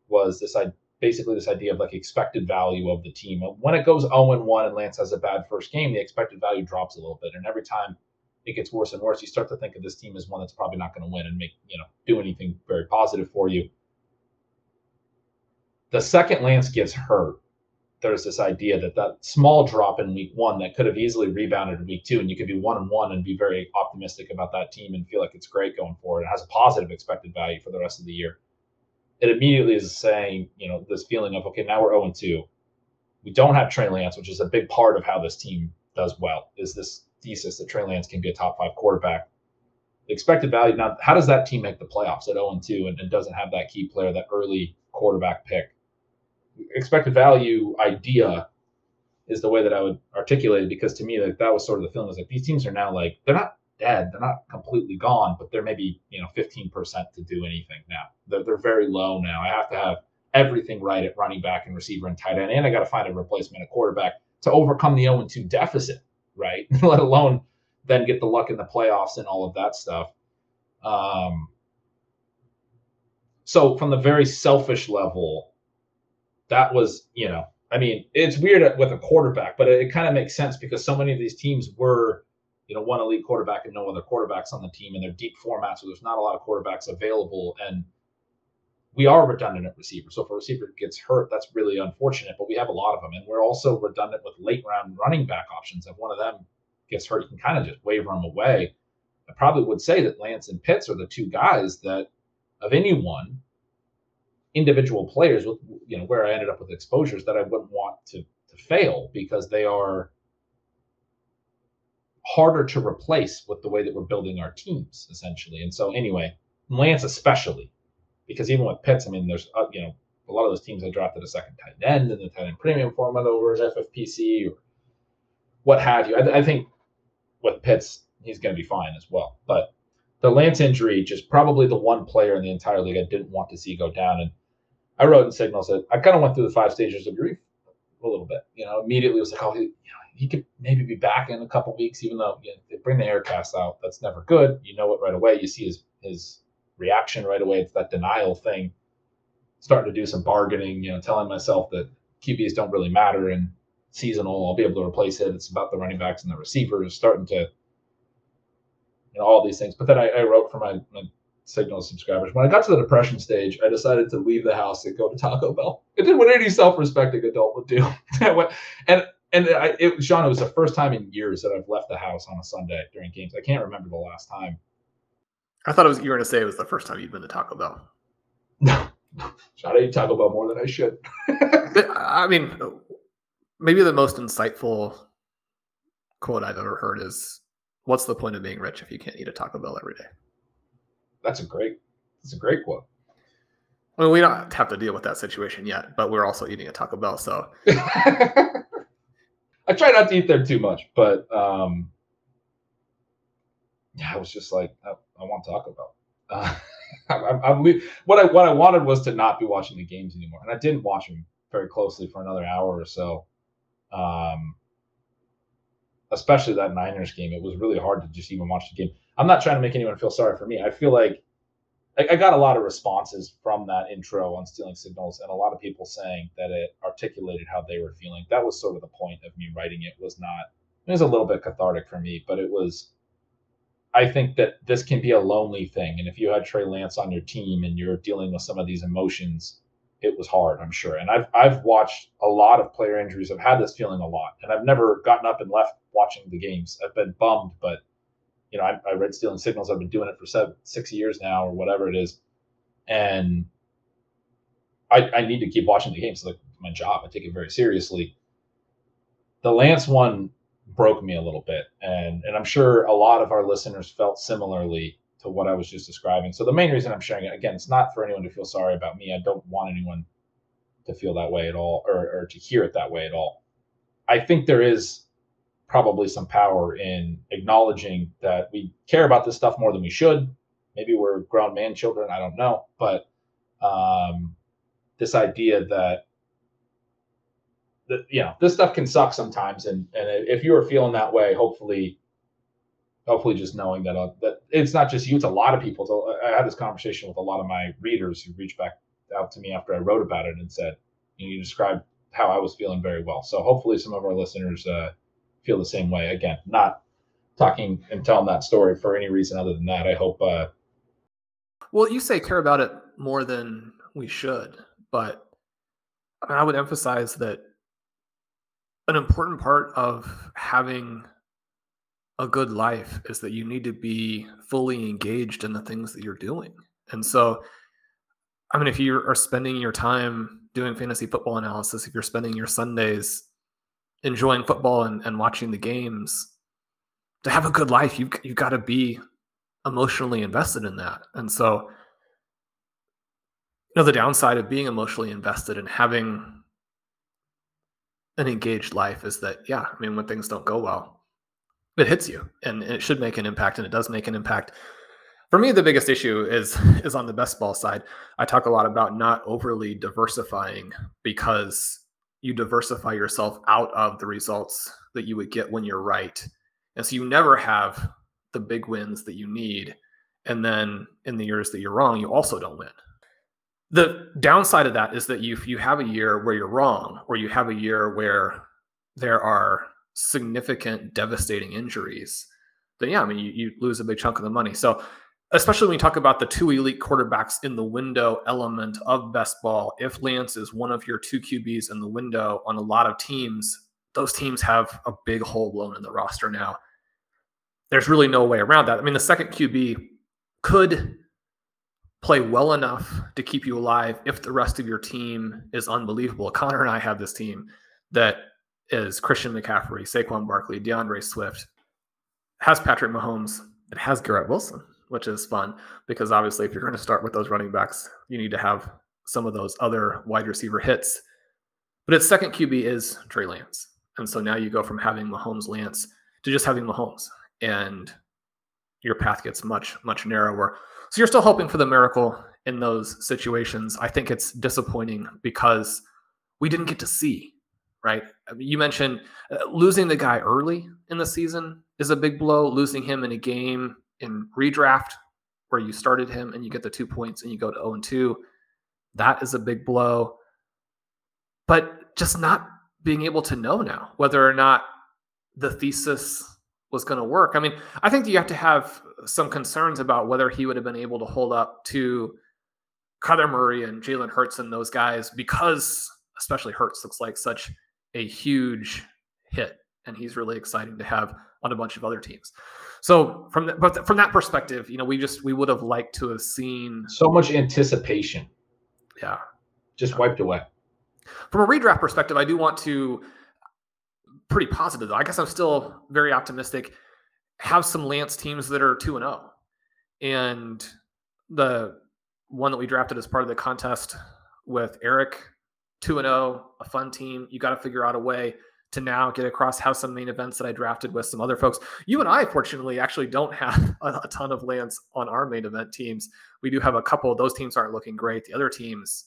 was this I basically this idea of like expected value of the team. When it goes 0 1 and Lance has a bad first game, the expected value drops a little bit. And every time it gets worse and worse, you start to think of this team as one that's probably not going to win and make, you know, do anything very positive for you. The second Lance gets hurt, there's this idea that that small drop in week one that could have easily rebounded in week two, and you could be one and one and be very optimistic about that team and feel like it's great going forward. It has a positive expected value for the rest of the year. It immediately is saying, you know, this feeling of okay, now we're 0 2. We don't have Trey Lance, which is a big part of how this team does well. Is this thesis that Trey Lance can be a top five quarterback? The expected value now, how does that team make the playoffs at 0 2 and, and doesn't have that key player, that early quarterback pick? Expected value idea is the way that I would articulate it because to me like that was sort of the feeling was like these teams are now like they're not dead they're not completely gone but they're maybe you know 15% to do anything now. They're, they're very low now. I have to have everything right at running back and receiver and tight end and I got to find a replacement a quarterback to overcome the 0 2 deficit right? Let alone then get the luck in the playoffs and all of that stuff. Um so from the very selfish level that was, you know, I mean, it's weird with a quarterback, but it, it kind of makes sense because so many of these teams were, you know, one elite quarterback and no other quarterbacks on the team, and they're deep formats, so there's not a lot of quarterbacks available. And we are redundant at receiver. So if a receiver gets hurt, that's really unfortunate, but we have a lot of them. And we're also redundant with late round running back options. If one of them gets hurt, you can kind of just waiver them away. I probably would say that Lance and Pitts are the two guys that, of anyone, individual players with you know where I ended up with exposures that I wouldn't want to to fail because they are harder to replace with the way that we're building our teams essentially. And so anyway, Lance especially because even with Pitts, I mean, there's uh, you know a lot of those teams I drafted a second tight end in the tight end premium format over FFPC or what have you. I, I think with Pitts, he's going to be fine as well. But the Lance injury, just probably the one player in the entire league I didn't want to see go down. And I wrote in signals that I kind of went through the five stages of grief a little bit. You know, immediately was like, oh, he, you know, he could maybe be back in a couple weeks, even though you know, they bring the air cast out. That's never good. You know it right away. You see his his reaction right away. It's that denial thing. Starting to do some bargaining. You know, telling myself that QBs don't really matter and seasonal. I'll be able to replace it. It's about the running backs and the receivers. Starting to you know all these things. But then I, I wrote for my, my signal subscribers. When I got to the depression stage, I decided to leave the house and go to Taco Bell. I did what any self-respecting adult would do. and and I, it, Sean, it was the first time in years that I've left the house on a Sunday during games. I can't remember the last time. I thought it was you were going to say it was the first time you've been to Taco Bell. No, Sean, I eat Taco Bell more than I should. I mean, maybe the most insightful quote I've ever heard is, "What's the point of being rich if you can't eat a Taco Bell every day?" That's a great that's a great quote. I mean, we don't have to deal with that situation yet, but we're also eating a Taco Bell, so I try not to eat there too much, but um, yeah, I was just like, I, I want Taco Bell. Uh, I'm, I'm, what I what I wanted was to not be watching the games anymore, and I didn't watch them very closely for another hour or so. Um, especially that Niners game, it was really hard to just even watch the game. I'm not trying to make anyone feel sorry for me. I feel like I, I got a lot of responses from that intro on stealing signals, and a lot of people saying that it articulated how they were feeling. That was sort of the point of me writing it. Was not it was a little bit cathartic for me, but it was. I think that this can be a lonely thing, and if you had Trey Lance on your team and you're dealing with some of these emotions, it was hard, I'm sure. And I've I've watched a lot of player injuries. I've had this feeling a lot, and I've never gotten up and left watching the games. I've been bummed, but you know, I, I read Stealing Signals. I've been doing it for seven, six years now, or whatever it is, and I, I need to keep watching the games. Like my job, I take it very seriously. The Lance one broke me a little bit, and and I'm sure a lot of our listeners felt similarly to what I was just describing. So the main reason I'm sharing it again, it's not for anyone to feel sorry about me. I don't want anyone to feel that way at all, or, or to hear it that way at all. I think there is probably some power in acknowledging that we care about this stuff more than we should. Maybe we're grown man children. I don't know, but um, this idea that that you know this stuff can suck sometimes, and and if you are feeling that way, hopefully, hopefully, just knowing that uh, that it's not just you; it's a lot of people. So I had this conversation with a lot of my readers who reached back out to me after I wrote about it and said, you, know, you described how I was feeling very well. So hopefully, some of our listeners uh, feel the same way. Again, not talking and telling that story for any reason other than that. I hope. Uh, well, you say care about it more than we should, but I would emphasize that an important part of having a good life is that you need to be fully engaged in the things that you're doing. And so, I mean, if you are spending your time doing fantasy football analysis, if you're spending your Sundays enjoying football and, and watching the games, to have a good life, you've, you've got to be emotionally invested in that. And so, you know, the downside of being emotionally invested and having an engaged life is that, yeah, I mean, when things don't go well, it hits you and, it should make an impact and it does make an impact. For me, the biggest issue is is on the best ball side. I talk a lot about not overly diversifying because you diversify yourself out of the results that you would get when you're right. And so you never have the big wins that you need. And then in the years that you're wrong, you also don't win. The downside of that is that you, if you have a year where you're wrong, or you have a year where there are significant, devastating injuries, then yeah, I mean, you, you lose a big chunk of the money. So, especially when you talk about the two elite quarterbacks in the window element of best ball, if Lance is one of your two QBs in the window on a lot of teams, those teams have a big hole blown in the roster now. There's really no way around that. I mean, the second QB could play well enough to keep you alive if the rest of your team is unbelievable. Connor and I have this team that is Christian McCaffrey, Saquon Barkley, D'Andre Swift, has Patrick Mahomes, it has Garrett Wilson, which is fun because obviously if you're going to start with those running backs, you need to have some of those other wide receiver hits. But its second QB is Trey Lance. And so now you go from having Mahomes Lance to just having Mahomes. And your path gets much, much narrower. So you're still hoping for the miracle in those situations. I think it's disappointing because we didn't get to see, right? You mentioned uh, losing the guy early in the season is a big blow. Losing him in a game in redraft where you started him and you get the two points and you go to 0 and 2, that is a big blow. But just not being able to know now whether or not the thesis was going to work. I mean, I think you have to have some concerns about whether he would have been able to hold up to Kyler Murray and Jalen Hurts and those guys because, especially Hurts, looks like such a huge hit, and he's really exciting to have on a bunch of other teams. So from that, but from that perspective, you know, we just we would have liked to have seen so much anticipation. Yeah, just wiped away. From a redraft perspective, I do want to pretty positive though. I guess I'm still very optimistic. Have some Lance teams that are two and zero, oh. and the one that we drafted as part of the contest with Eric, two and zero, oh, a fun team. You got to figure out a way to now get across have some main events that I drafted with some other folks. You and I, fortunately, actually don't have a, a ton of Lance on our main event teams. We do have a couple. Those teams aren't looking great. The other teams,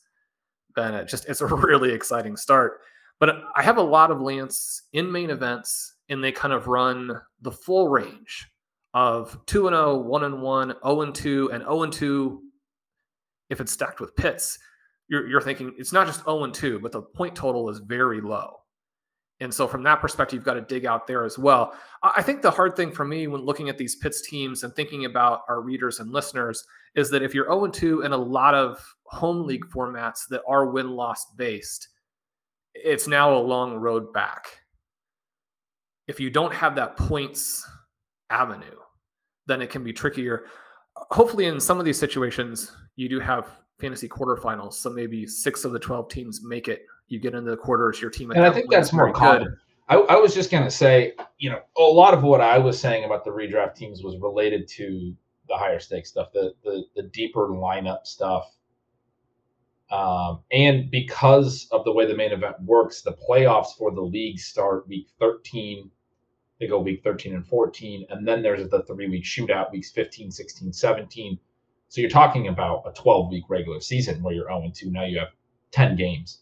then it just it's a really exciting start. But I have a lot of Lance in main events, and they kind of run the full range of 2 and 0, 1 and 1, 0 and 2, and 0 and 2 if it's stacked with Pitts. You're, you're thinking it's not just 0 and 2, but the point total is very low. And so, from that perspective, you've got to dig out there as well. I think the hard thing for me when looking at these Pitts teams and thinking about our readers and listeners is that if you're 0 2 in a lot of home league formats that are win loss based, it's now a long road back. If you don't have that points avenue, then it can be trickier. Hopefully, in some of these situations, you do have fantasy quarterfinals. So maybe six of the 12 teams make it. You get into the quarters, your team. And I think that's more common. I, I, was just going to say, you know, a lot of what I was saying about the redraft teams was related to the higher stakes stuff, the the, the deeper lineup stuff. Um, and because of the way the main event works, the playoffs for the league start week 13. They go week 13 and 14. And then there's the three week shootout, weeks 15, 16, 17. So you're talking about a 12 week regular season where you're 0 2. Now you have 10 games.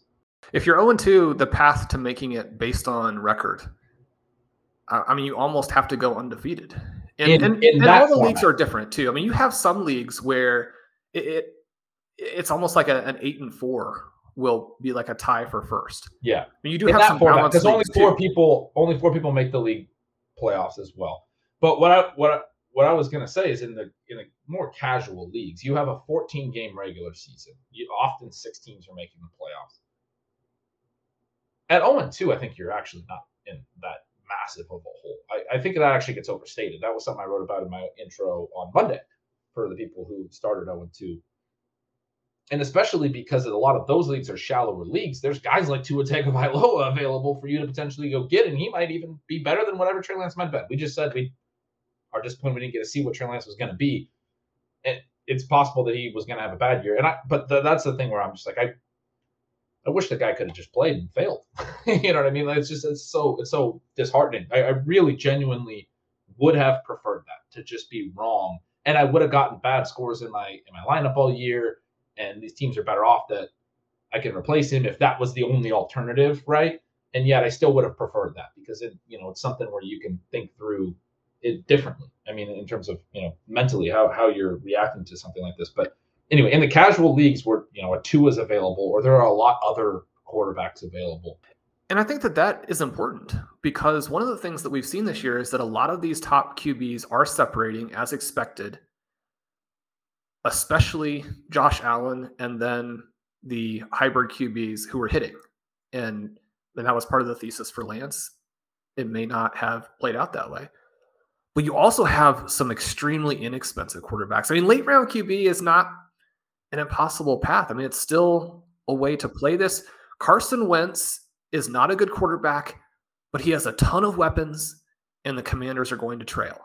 If you're 0 2, the path to making it based on record, I mean, you almost have to go undefeated. And, in, and, in and all the format. leagues are different too. I mean, you have some leagues where it, it it's almost like a, an eight and four will be like a tie for first. Yeah, I mean, you do in have some format because only four too. people only four people make the league playoffs as well. But what I what I, what I was going to say is in the in the more casual leagues, you have a 14 game regular season. You often six teams are making the playoffs. At 0 2, I think you're actually not in that massive of a hole. I, I think that actually gets overstated. That was something I wrote about in my intro on Monday for the people who started 0 2. And especially because a lot of those leagues are shallower leagues, there's guys like Tua Tagovailoa available for you to potentially go get, and he might even be better than whatever Trey Lance might bet. We just said we are disappointed we didn't get to see what Trey Lance was going to be. And it's possible that he was going to have a bad year. And I, but the, that's the thing where I'm just like, I, I wish the guy could have just played and failed. you know what I mean? Like it's just it's so it's so disheartening. I, I really genuinely would have preferred that to just be wrong, and I would have gotten bad scores in my in my lineup all year. And these teams are better off that I can replace him if that was the only alternative, right? And yet I still would have preferred that because it you know it's something where you can think through it differently. I mean, in terms of you know mentally how how you're reacting to something like this, but anyway, in the casual leagues where you know a two is available, or there are a lot other quarterbacks available. And I think that that is important because one of the things that we've seen this year is that a lot of these top QBs are separating as expected, especially Josh Allen and then the hybrid QBs who were hitting. And, and that was part of the thesis for Lance. It may not have played out that way. But you also have some extremely inexpensive quarterbacks. I mean, late round QB is not an impossible path. I mean, it's still a way to play this. Carson Wentz is not a good quarterback, but he has a ton of weapons, and the commanders are going to trail.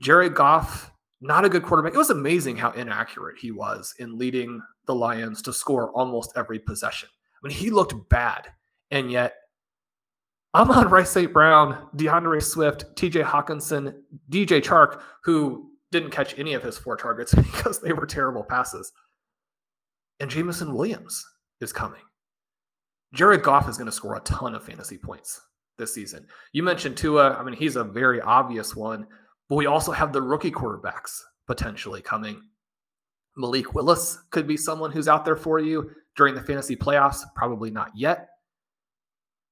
Jared Goff, not a good quarterback. It was amazing how inaccurate he was in leading the Lions to score almost every possession. I mean, he looked bad, and yet Amon-Ra St. Brown, D'Andre Swift, TJ Hockenson, DJ Chark, who didn't catch any of his four targets because they were terrible passes and Jameson Williams is coming. Jared Goff is going to score a ton of fantasy points this season. You mentioned Tua. I mean, he's a very obvious one, but we also have the rookie quarterbacks potentially coming. Malik Willis could be someone who's out there for you during the fantasy playoffs. Probably not yet.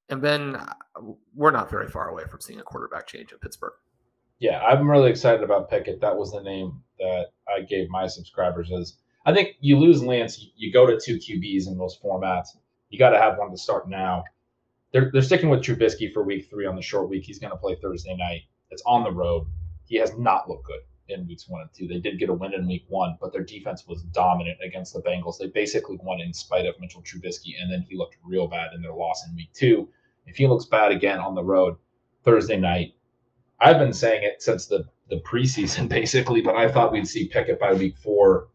And then uh, we're not very far away from seeing a quarterback change in Pittsburgh. Yeah, I'm really excited about Pickett. That was the name that I gave my subscribers as I think you lose Lance, you go to two QBs in those formats. You got to have one to start now. They're, they're sticking with Trubisky for week three on the short week. He's going to play Thursday night. It's on the road. He has not looked good in weeks one and two. They did get a win in week one, but their defense was dominant against the Bengals. They basically won in spite of Mitchell Trubisky, and then he looked real bad in their loss in week two. If he looks bad again on the road Thursday night, I've been saying it since the the preseason basically, but I thought we'd see Pickett by week four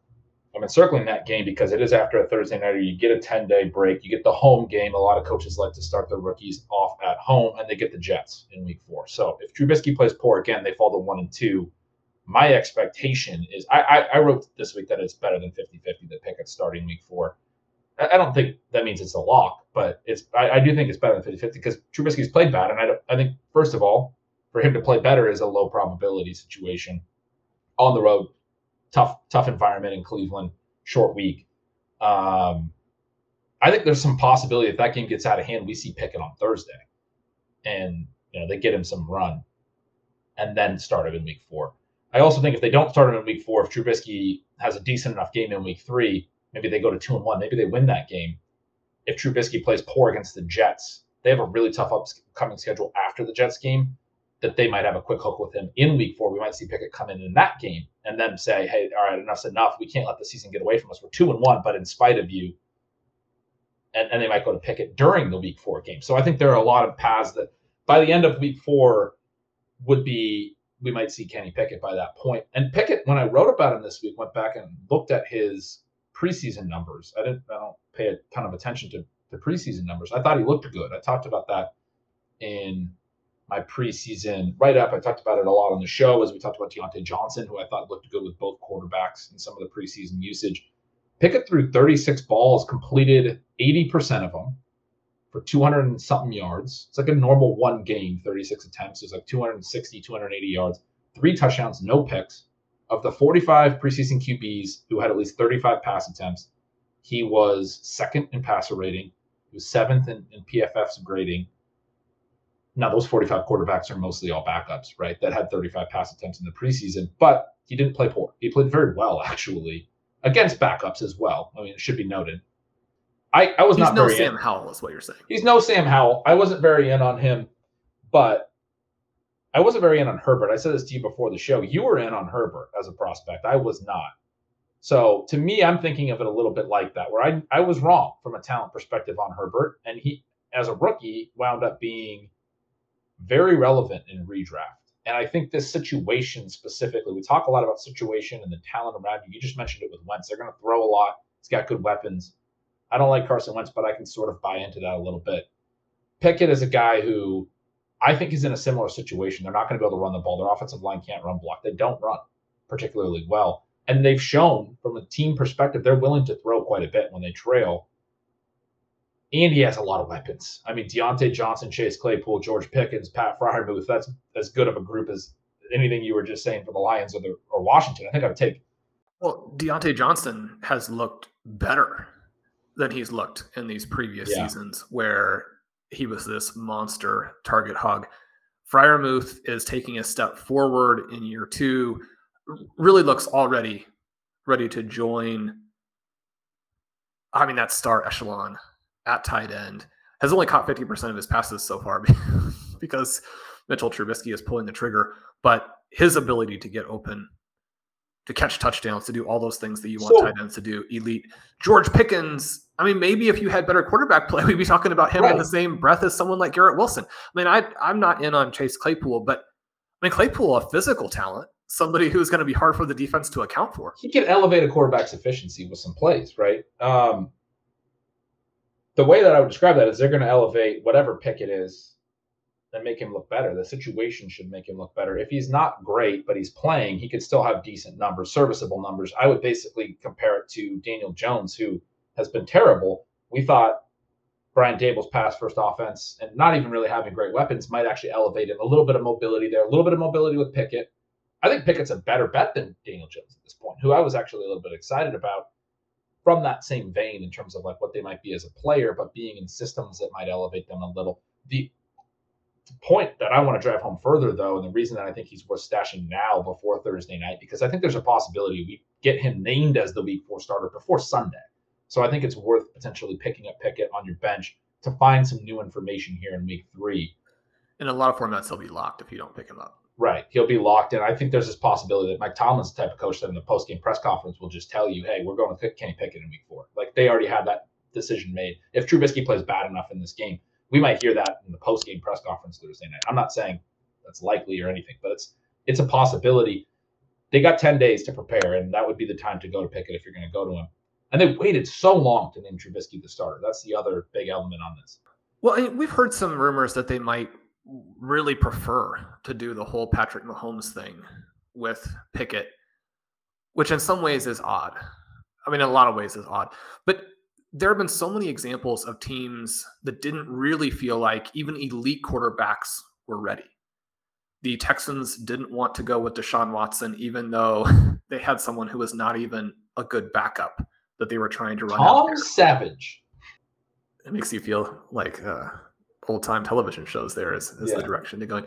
I'm encircling that game because it is after a Thursday night, or you get a 10 day break. You get the home game. A lot of coaches like to start their rookies off at home, and they get the Jets in week four. So if Trubisky plays poor again, they fall to one and two. My expectation is I, I, I wrote this week that it's better than 50 50 that Pickett starting week four. I, don't think that means it's a lock, but it's I, I do think it's better than 50 50 because Trubisky's played bad. And I, I think, first of all, for him to play better is a low probability situation on the road tough tough environment in Cleveland, short week. Um, I think there's some possibility if that game gets out of hand, we see Pickett on Thursday, and you know they get him some run, and then start him in week four. I also think if they don't start him in week four, if Trubisky has a decent enough game in week three, maybe they go to two and one, maybe they win that game. If Trubisky plays poor against the Jets, they have a really tough upcoming schedule after the Jets game, that they might have a quick hook with him in week four. We might see Pickett come in in that game and then say, hey, all right, enough's enough. We can't let the season get away from us. We're two and one, but in spite of you, and, and they might go to Pickett during the week four game. So I think there are a lot of paths that by the end of week four would be we might see Kenny Pickett by that point. And Pickett, when I wrote about him this week, went back and looked at his preseason numbers. I didn't I don't pay a ton of attention to the preseason numbers. I thought he looked good. I talked about that in my preseason write up. I talked about it a lot on the show as we talked about Diontae Johnson, who I thought looked good with both quarterbacks and some of the preseason usage. Pickett threw 36 balls, completed 80% of them for 200 and something yards. It's like a normal one game, 36 attempts. It's like 260, 280 yards, three touchdowns, no picks. Of the 45 preseason QBs who had at least 35 pass attempts, he was second in passer rating. He was seventh in, in PFF's grading. Now, those 45 quarterbacks are mostly all backups, right? That had 35 pass attempts in the preseason, but he didn't play poor. He played very well, actually, against backups as well. I mean, it should be noted. I, I was. He's not no Sam in. Howell, is what you're saying. He's no Sam Howell. I wasn't very in on him, but I wasn't very in on Herbert. I said this to you before the show. You were in on Herbert as a prospect. I was not. So to me, I'm thinking of it a little bit like that, where I I was wrong from a talent perspective on Herbert, and he as a rookie wound up being very relevant in redraft. And I think this situation specifically, we talk a lot about situation and the talent around you. You just mentioned it with Wentz. They're going to throw a lot. He's got good weapons. I don't like Carson Wentz, but I can sort of buy into that a little bit. Pickett is a guy who I think is in a similar situation. They're not going to be able to run the ball. Their offensive line can't run block. They don't run particularly well. And they've shown from a team perspective, they're willing to throw quite a bit when they trail. And he has a lot of weapons. I mean, Diontae Johnson, Chase Claypool, George Pickens, Pat Freiermuth. That's as good of a group as anything you were just saying for the Lions or the or Washington. I think I would take. Well, Diontae Johnson has looked better than he's looked in these previous Yeah. seasons, where he was this monster target hog. Freiermuth is taking a step forward in year two. Really looks already ready to join. I mean, that star echelon at tight end has only caught 50% of his passes so far because Mitchell Trubisky is pulling the trigger. But his ability to get open, to catch touchdowns, to do all those things that you want So- tight ends to do, elite. George Pickens, I mean, maybe if you had better quarterback play, we'd be talking about him in the same breath as someone like Garrett Wilson. I mean, I, I'm not in on Chase Claypool, but I mean, Claypool, a physical talent, somebody who's going to be hard for the defense to account for. he can elevate a quarterback's efficiency with some plays, right? Um, the way that I would describe that is they're going to elevate whatever pick it is and make him look better. The situation should make him look better. If he's not great, but he's playing, he could still have decent numbers, serviceable numbers. I would basically compare it to Daniel Jones, who has been terrible. We thought Brian Daboll's pass first offense and not even really having great weapons might actually elevate him. A little bit of mobility there, a little bit of mobility with Pickett. I think Pickett's a better bet than Daniel Jones at this point, who I was actually a little bit excited about from that same vein in terms of like what they might be as a player, but being in systems that might elevate them a little. The point that I want to drive home further, though, and the reason that I think he's worth stashing now before Thursday night, because I think there's a possibility we get him named as the week four starter before Sunday. So I think it's worth potentially picking up Pickett on your bench to find some new information here in week three. In a lot of formats, he'll be locked if you don't pick him up. Right. He'll be locked in. I think there's this possibility that Mike Tomlin's the type of coach that in the post game press conference will just tell you, hey, we're going to pick Kenny Pickett in week four. Like they already had that decision made. If Trubisky plays bad enough in this game, we might hear that in the post game press conference Thursday night. I'm not saying that's likely or anything, but it's it's a possibility. They got 10 days to prepare, and that would be the time to go to Pickett if you're going to go to him. And they waited so long to name Trubisky the starter. That's the other big element on this. Well, we've heard some rumors that they might really prefer to do the whole Patrick Mahomes thing with Pickett, which in some ways is odd. I mean, in a lot of ways is odd. But there have been so many examples of teams that didn't really feel like even elite quarterbacks were ready. The Texans didn't want to go with Deshaun Watson, even though they had someone who was not even a good backup that they were trying to run Tom Savage. it makes you feel like uh, old time television shows there is, is the direction to go in.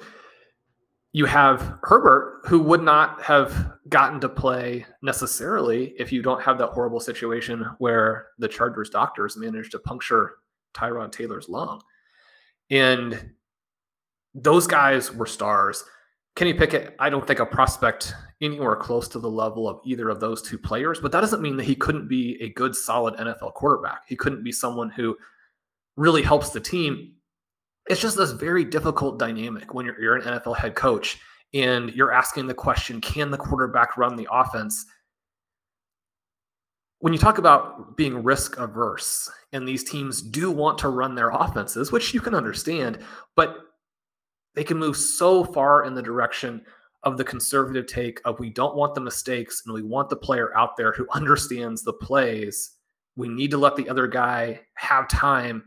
You have Herbert, who would not have gotten to play necessarily if you don't have that horrible situation where the Chargers doctors managed to puncture Tyrod Taylor's lung. And those guys were stars. Kenny Pickett, I don't think a prospect anywhere close to the level of either of those two players, but that doesn't mean that he couldn't be a good, solid NFL quarterback. He couldn't be someone who really helps the team. It's just this very difficult dynamic when you're, you're an NFL head coach and you're asking the question can the quarterback run the offense? When you talk about being risk averse, and these teams do want to run their offenses, which you can understand, but they can move so far in the direction of the conservative take of we don't want the mistakes and we want the player out there who understands the plays. We need to let the other guy have time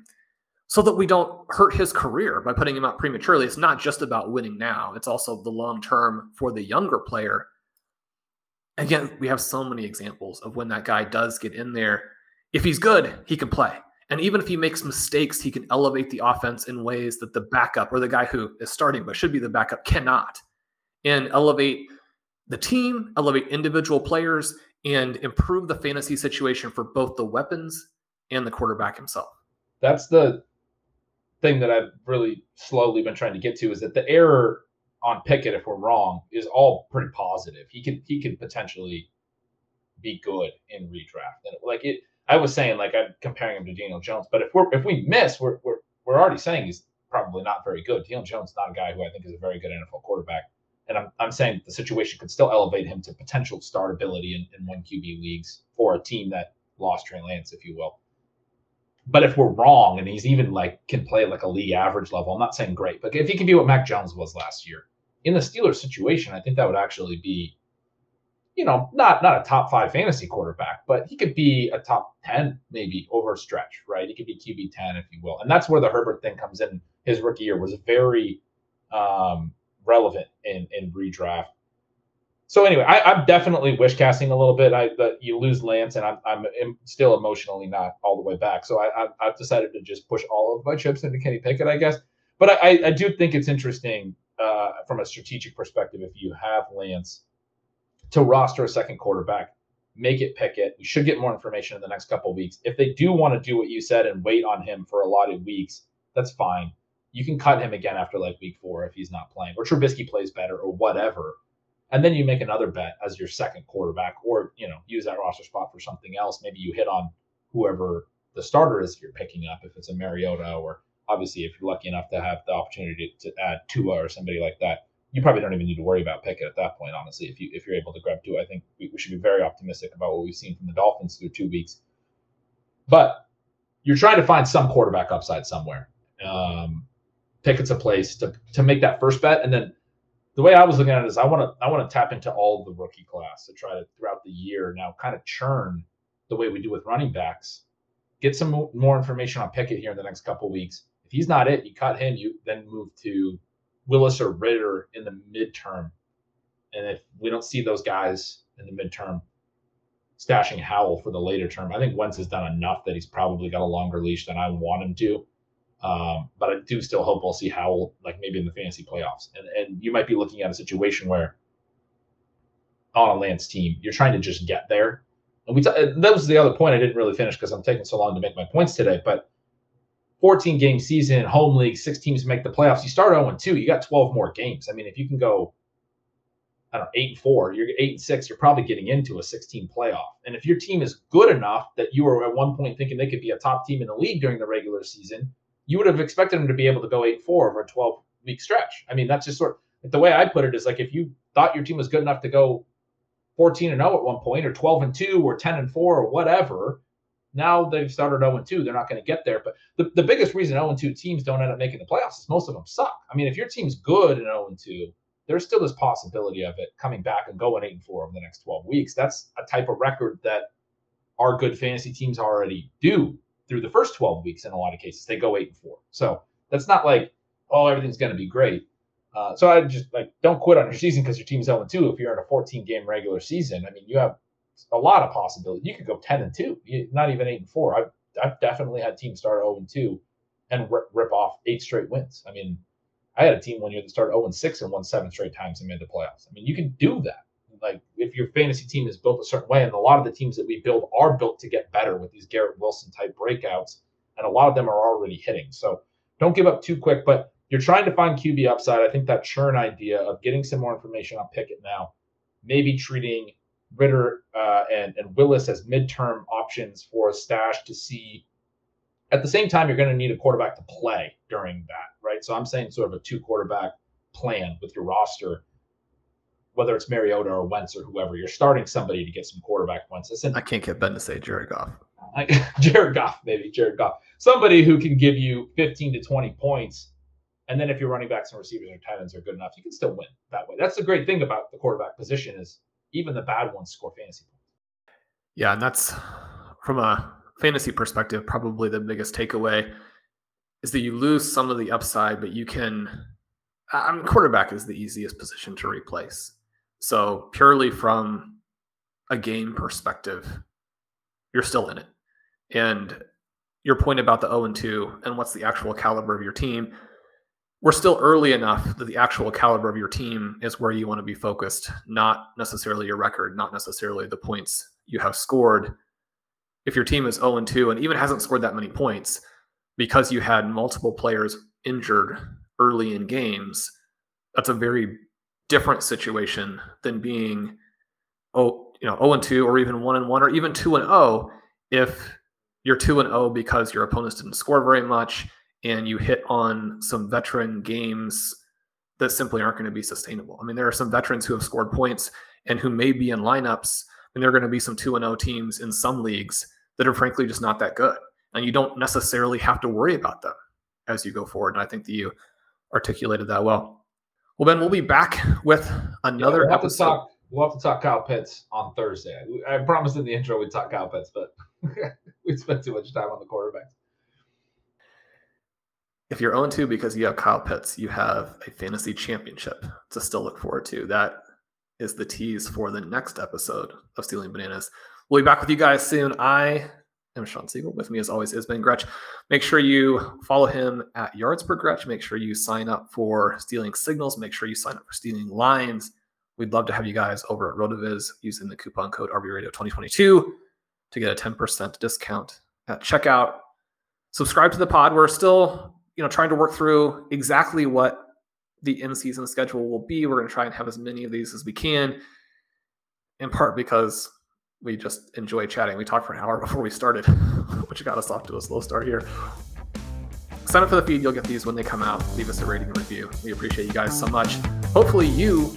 so that we don't hurt his career by putting him out prematurely. It's not just about winning now, it's also the long term for the younger player. Again, we have so many examples of when that guy does get in there. If he's good, he can play. And even if he makes mistakes, he can elevate the offense in ways that the backup or the guy who is starting but should be the backup cannot. And elevate the team, elevate individual players, and improve the fantasy situation for both the weapons and the quarterback himself. That's the thing that I've really slowly been trying to get to is that the error on Pickett, if we're wrong, is all pretty positive. He could he could potentially be good in redraft. And like it I was saying like I'm comparing him to Daniel Jones, but if we're if we miss, we're we're we're already saying he's probably not very good. Daniel Jones is not a guy who I think is a very good NFL quarterback. And I'm, I'm saying the situation could still elevate him to potential startability in, in one QB leagues for a team that lost Trey Lance, if you will. But if we're wrong and he's even like can play like a league average level, I'm not saying great, but if he can be what Mac Jones was last year in the Steelers situation, I think that would actually be you know, not not a top five fantasy quarterback, but he could be a top ten maybe over a stretch, right? He could be QB ten, if you will, and that's where the Herbert thing comes in. His rookie year was very um, relevant in in redraft. So anyway, I, am definitely wish casting a little bit. I that you lose Lance, and I'm I'm still emotionally not all the way back. So I, I have decided to just push all of my chips into Kenny Pickett, I guess. But I I do think it's interesting uh, from a strategic perspective if you have Lance to roster a second quarterback, make it Pickett. We should get more information in the next couple weeks. If they do want to do what you said and wait on him for a lot of weeks, that's fine. You can cut him again after like week four if he's not playing, or Trubisky plays better, or whatever. And then you make another bet as your second quarterback, or you know, use that roster spot for something else. Maybe you hit on whoever the starter is you're picking up, if it's a Mariota, or obviously if you're lucky enough to have the opportunity to, add Tua or somebody like that you probably don't even need to worry about Pickett at that point, honestly. If you if you're able to grab two, I think we, we should be very optimistic about what we've seen from the Dolphins through two weeks. But you're trying to find some quarterback upside somewhere. Um, Pickett's a place to to make that first bet, and then the way I was looking at it is I want to I want to tap into all the rookie class to try to throughout the year now kind of churn the way we do with running backs. Get some more information on Pickett here in the next couple weeks. If he's not it, you cut him. You then move to Willis or Ridder in the midterm. And if we don't see those guys in the midterm, stashing Howell for the later term, I think Wentz has done enough that he's probably got a longer leash than I want him to. Um, but I do still hope we'll see Howell like maybe in the fantasy playoffs. And and you might be looking at a situation where on a Lance team, you're trying to just get there. And we t- that was the other point I didn't really finish because I'm taking so long to make my points today. But 14 game season, home league, six teams make the playoffs. You start 0 2, you got 12 more games. I mean, if you can go, I don't know, 8 and 4, you're 8 and 6, you're probably getting into a 16 playoff. And if your team is good enough that you were at one point thinking they could be a top team in the league during the regular season, you would have expected them to be able to go 8 4 over a 12 week stretch. I mean, that's just sort of the way I put it is like if you thought your team was good enough to go 14 and 0 at one point, or 12 and 2, or 10 and 4, or whatever now they've started 0 and 2. They're not going to get there. But the, the biggest reason 0 and 2 teams don't end up making the playoffs is most of them suck. I mean, if your team's good in 0 and 2, there's still this possibility of it coming back and going 8 and 4 over the next 12 weeks. That's a type of record that our good fantasy teams already do through the first 12 weeks in a lot of cases. They go 8 and 4. So that's not like, oh, everything's going to be great. Uh, so I just like don't quit on your season because your team's 0 2 if you're in a 14 game regular season. I mean, you have a lot of possibility. You could go 10 and 2, not even 8 and 4. I've, I've definitely had teams start 0 and 2 and rip, rip off eight straight wins. I mean, I had a team one year that started 0 and 6 and won seven straight times and made the playoffs. I mean, you can do that. Like if your fantasy team is built a certain way, and a lot of the teams that we build are built to get better with these Garrett Wilson type breakouts, and a lot of them are already hitting. So don't give up too quick. But you're trying to find QB upside. I think that churn idea of getting some more information on Pickett now, maybe treating Ridder uh, and, and Willis as midterm options for a stash to see. At the same time, you're going to need a quarterback to play during that, right? So I'm saying sort of a two quarterback plan with your roster, whether it's Mariota or Wentz or whoever. You're starting somebody to get some quarterback points. Listen, I can't get Ben to say Jared Goff. Jared Goff, maybe Jared Goff, somebody who can give you 15 to 20 points. And then if your running backs and receivers and tight ends are good enough, you can still win that way. That's the great thing about the quarterback position is even the bad ones score fantasy points. Yeah, and that's from a fantasy perspective, probably the biggest takeaway is that you lose some of the upside, but you can. I mean, quarterback is the easiest position to replace. So purely from a game perspective, you're still in it. And your point about the 0 and 2 and what's the actual caliber of your team, we're still early enough that the actual caliber of your team is where you want to be focused, not necessarily your record, not necessarily the points you have scored. If your team is 0 and 2 and even hasn't scored that many points because you had multiple players injured early in games, that's a very different situation than being oh, you know, 0 and 2 or even 1 and 1 or even 2 and 0 if you're 2 and 0 because your opponents didn't score very much and you hit on some veteran games that simply aren't going to be sustainable. I mean, there are some veterans who have scored points and who may be in lineups, and there are going to be some 2 and 0 teams in some leagues that are frankly just not that good. And you don't necessarily have to worry about them as you go forward. And I think that you articulated that well. Well, Ben, we'll be back with another yeah, we'll episode. Talk, we'll have to talk Kyle Pitts on Thursday. I promised in the intro we'd talk Kyle Pitts, but we spent too much time on the quarterbacks if you're 0 2 because you have Kyle Pitts, you have a fantasy championship to still look forward to. That is the tease for the next episode of Stealing Bananas. We'll be back with you guys soon. I am Shawn Siegele. With me, as always, is Ben Gretch. Make sure you follow him at Yards Per Gretch. Make sure you sign up for Stealing Signals. Make sure you sign up for Stealing Lines. We'd love to have you guys over at RotoViz using the coupon code RVRadio2022 to get a 10% discount at checkout. Subscribe to the pod. We're still you know, trying to work through exactly what the in season schedule will be. We're going to try and have as many of these as we can, in part because we just enjoy chatting. We talked for an hour before we started, which got us off to a slow start here. Sign up for the feed. You'll get these when they come out. Leave us a rating and review. We appreciate you guys so much. Hopefully, you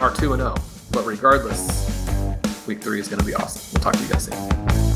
are 2 0. But regardless, week three is going to be awesome. We'll talk to you guys soon.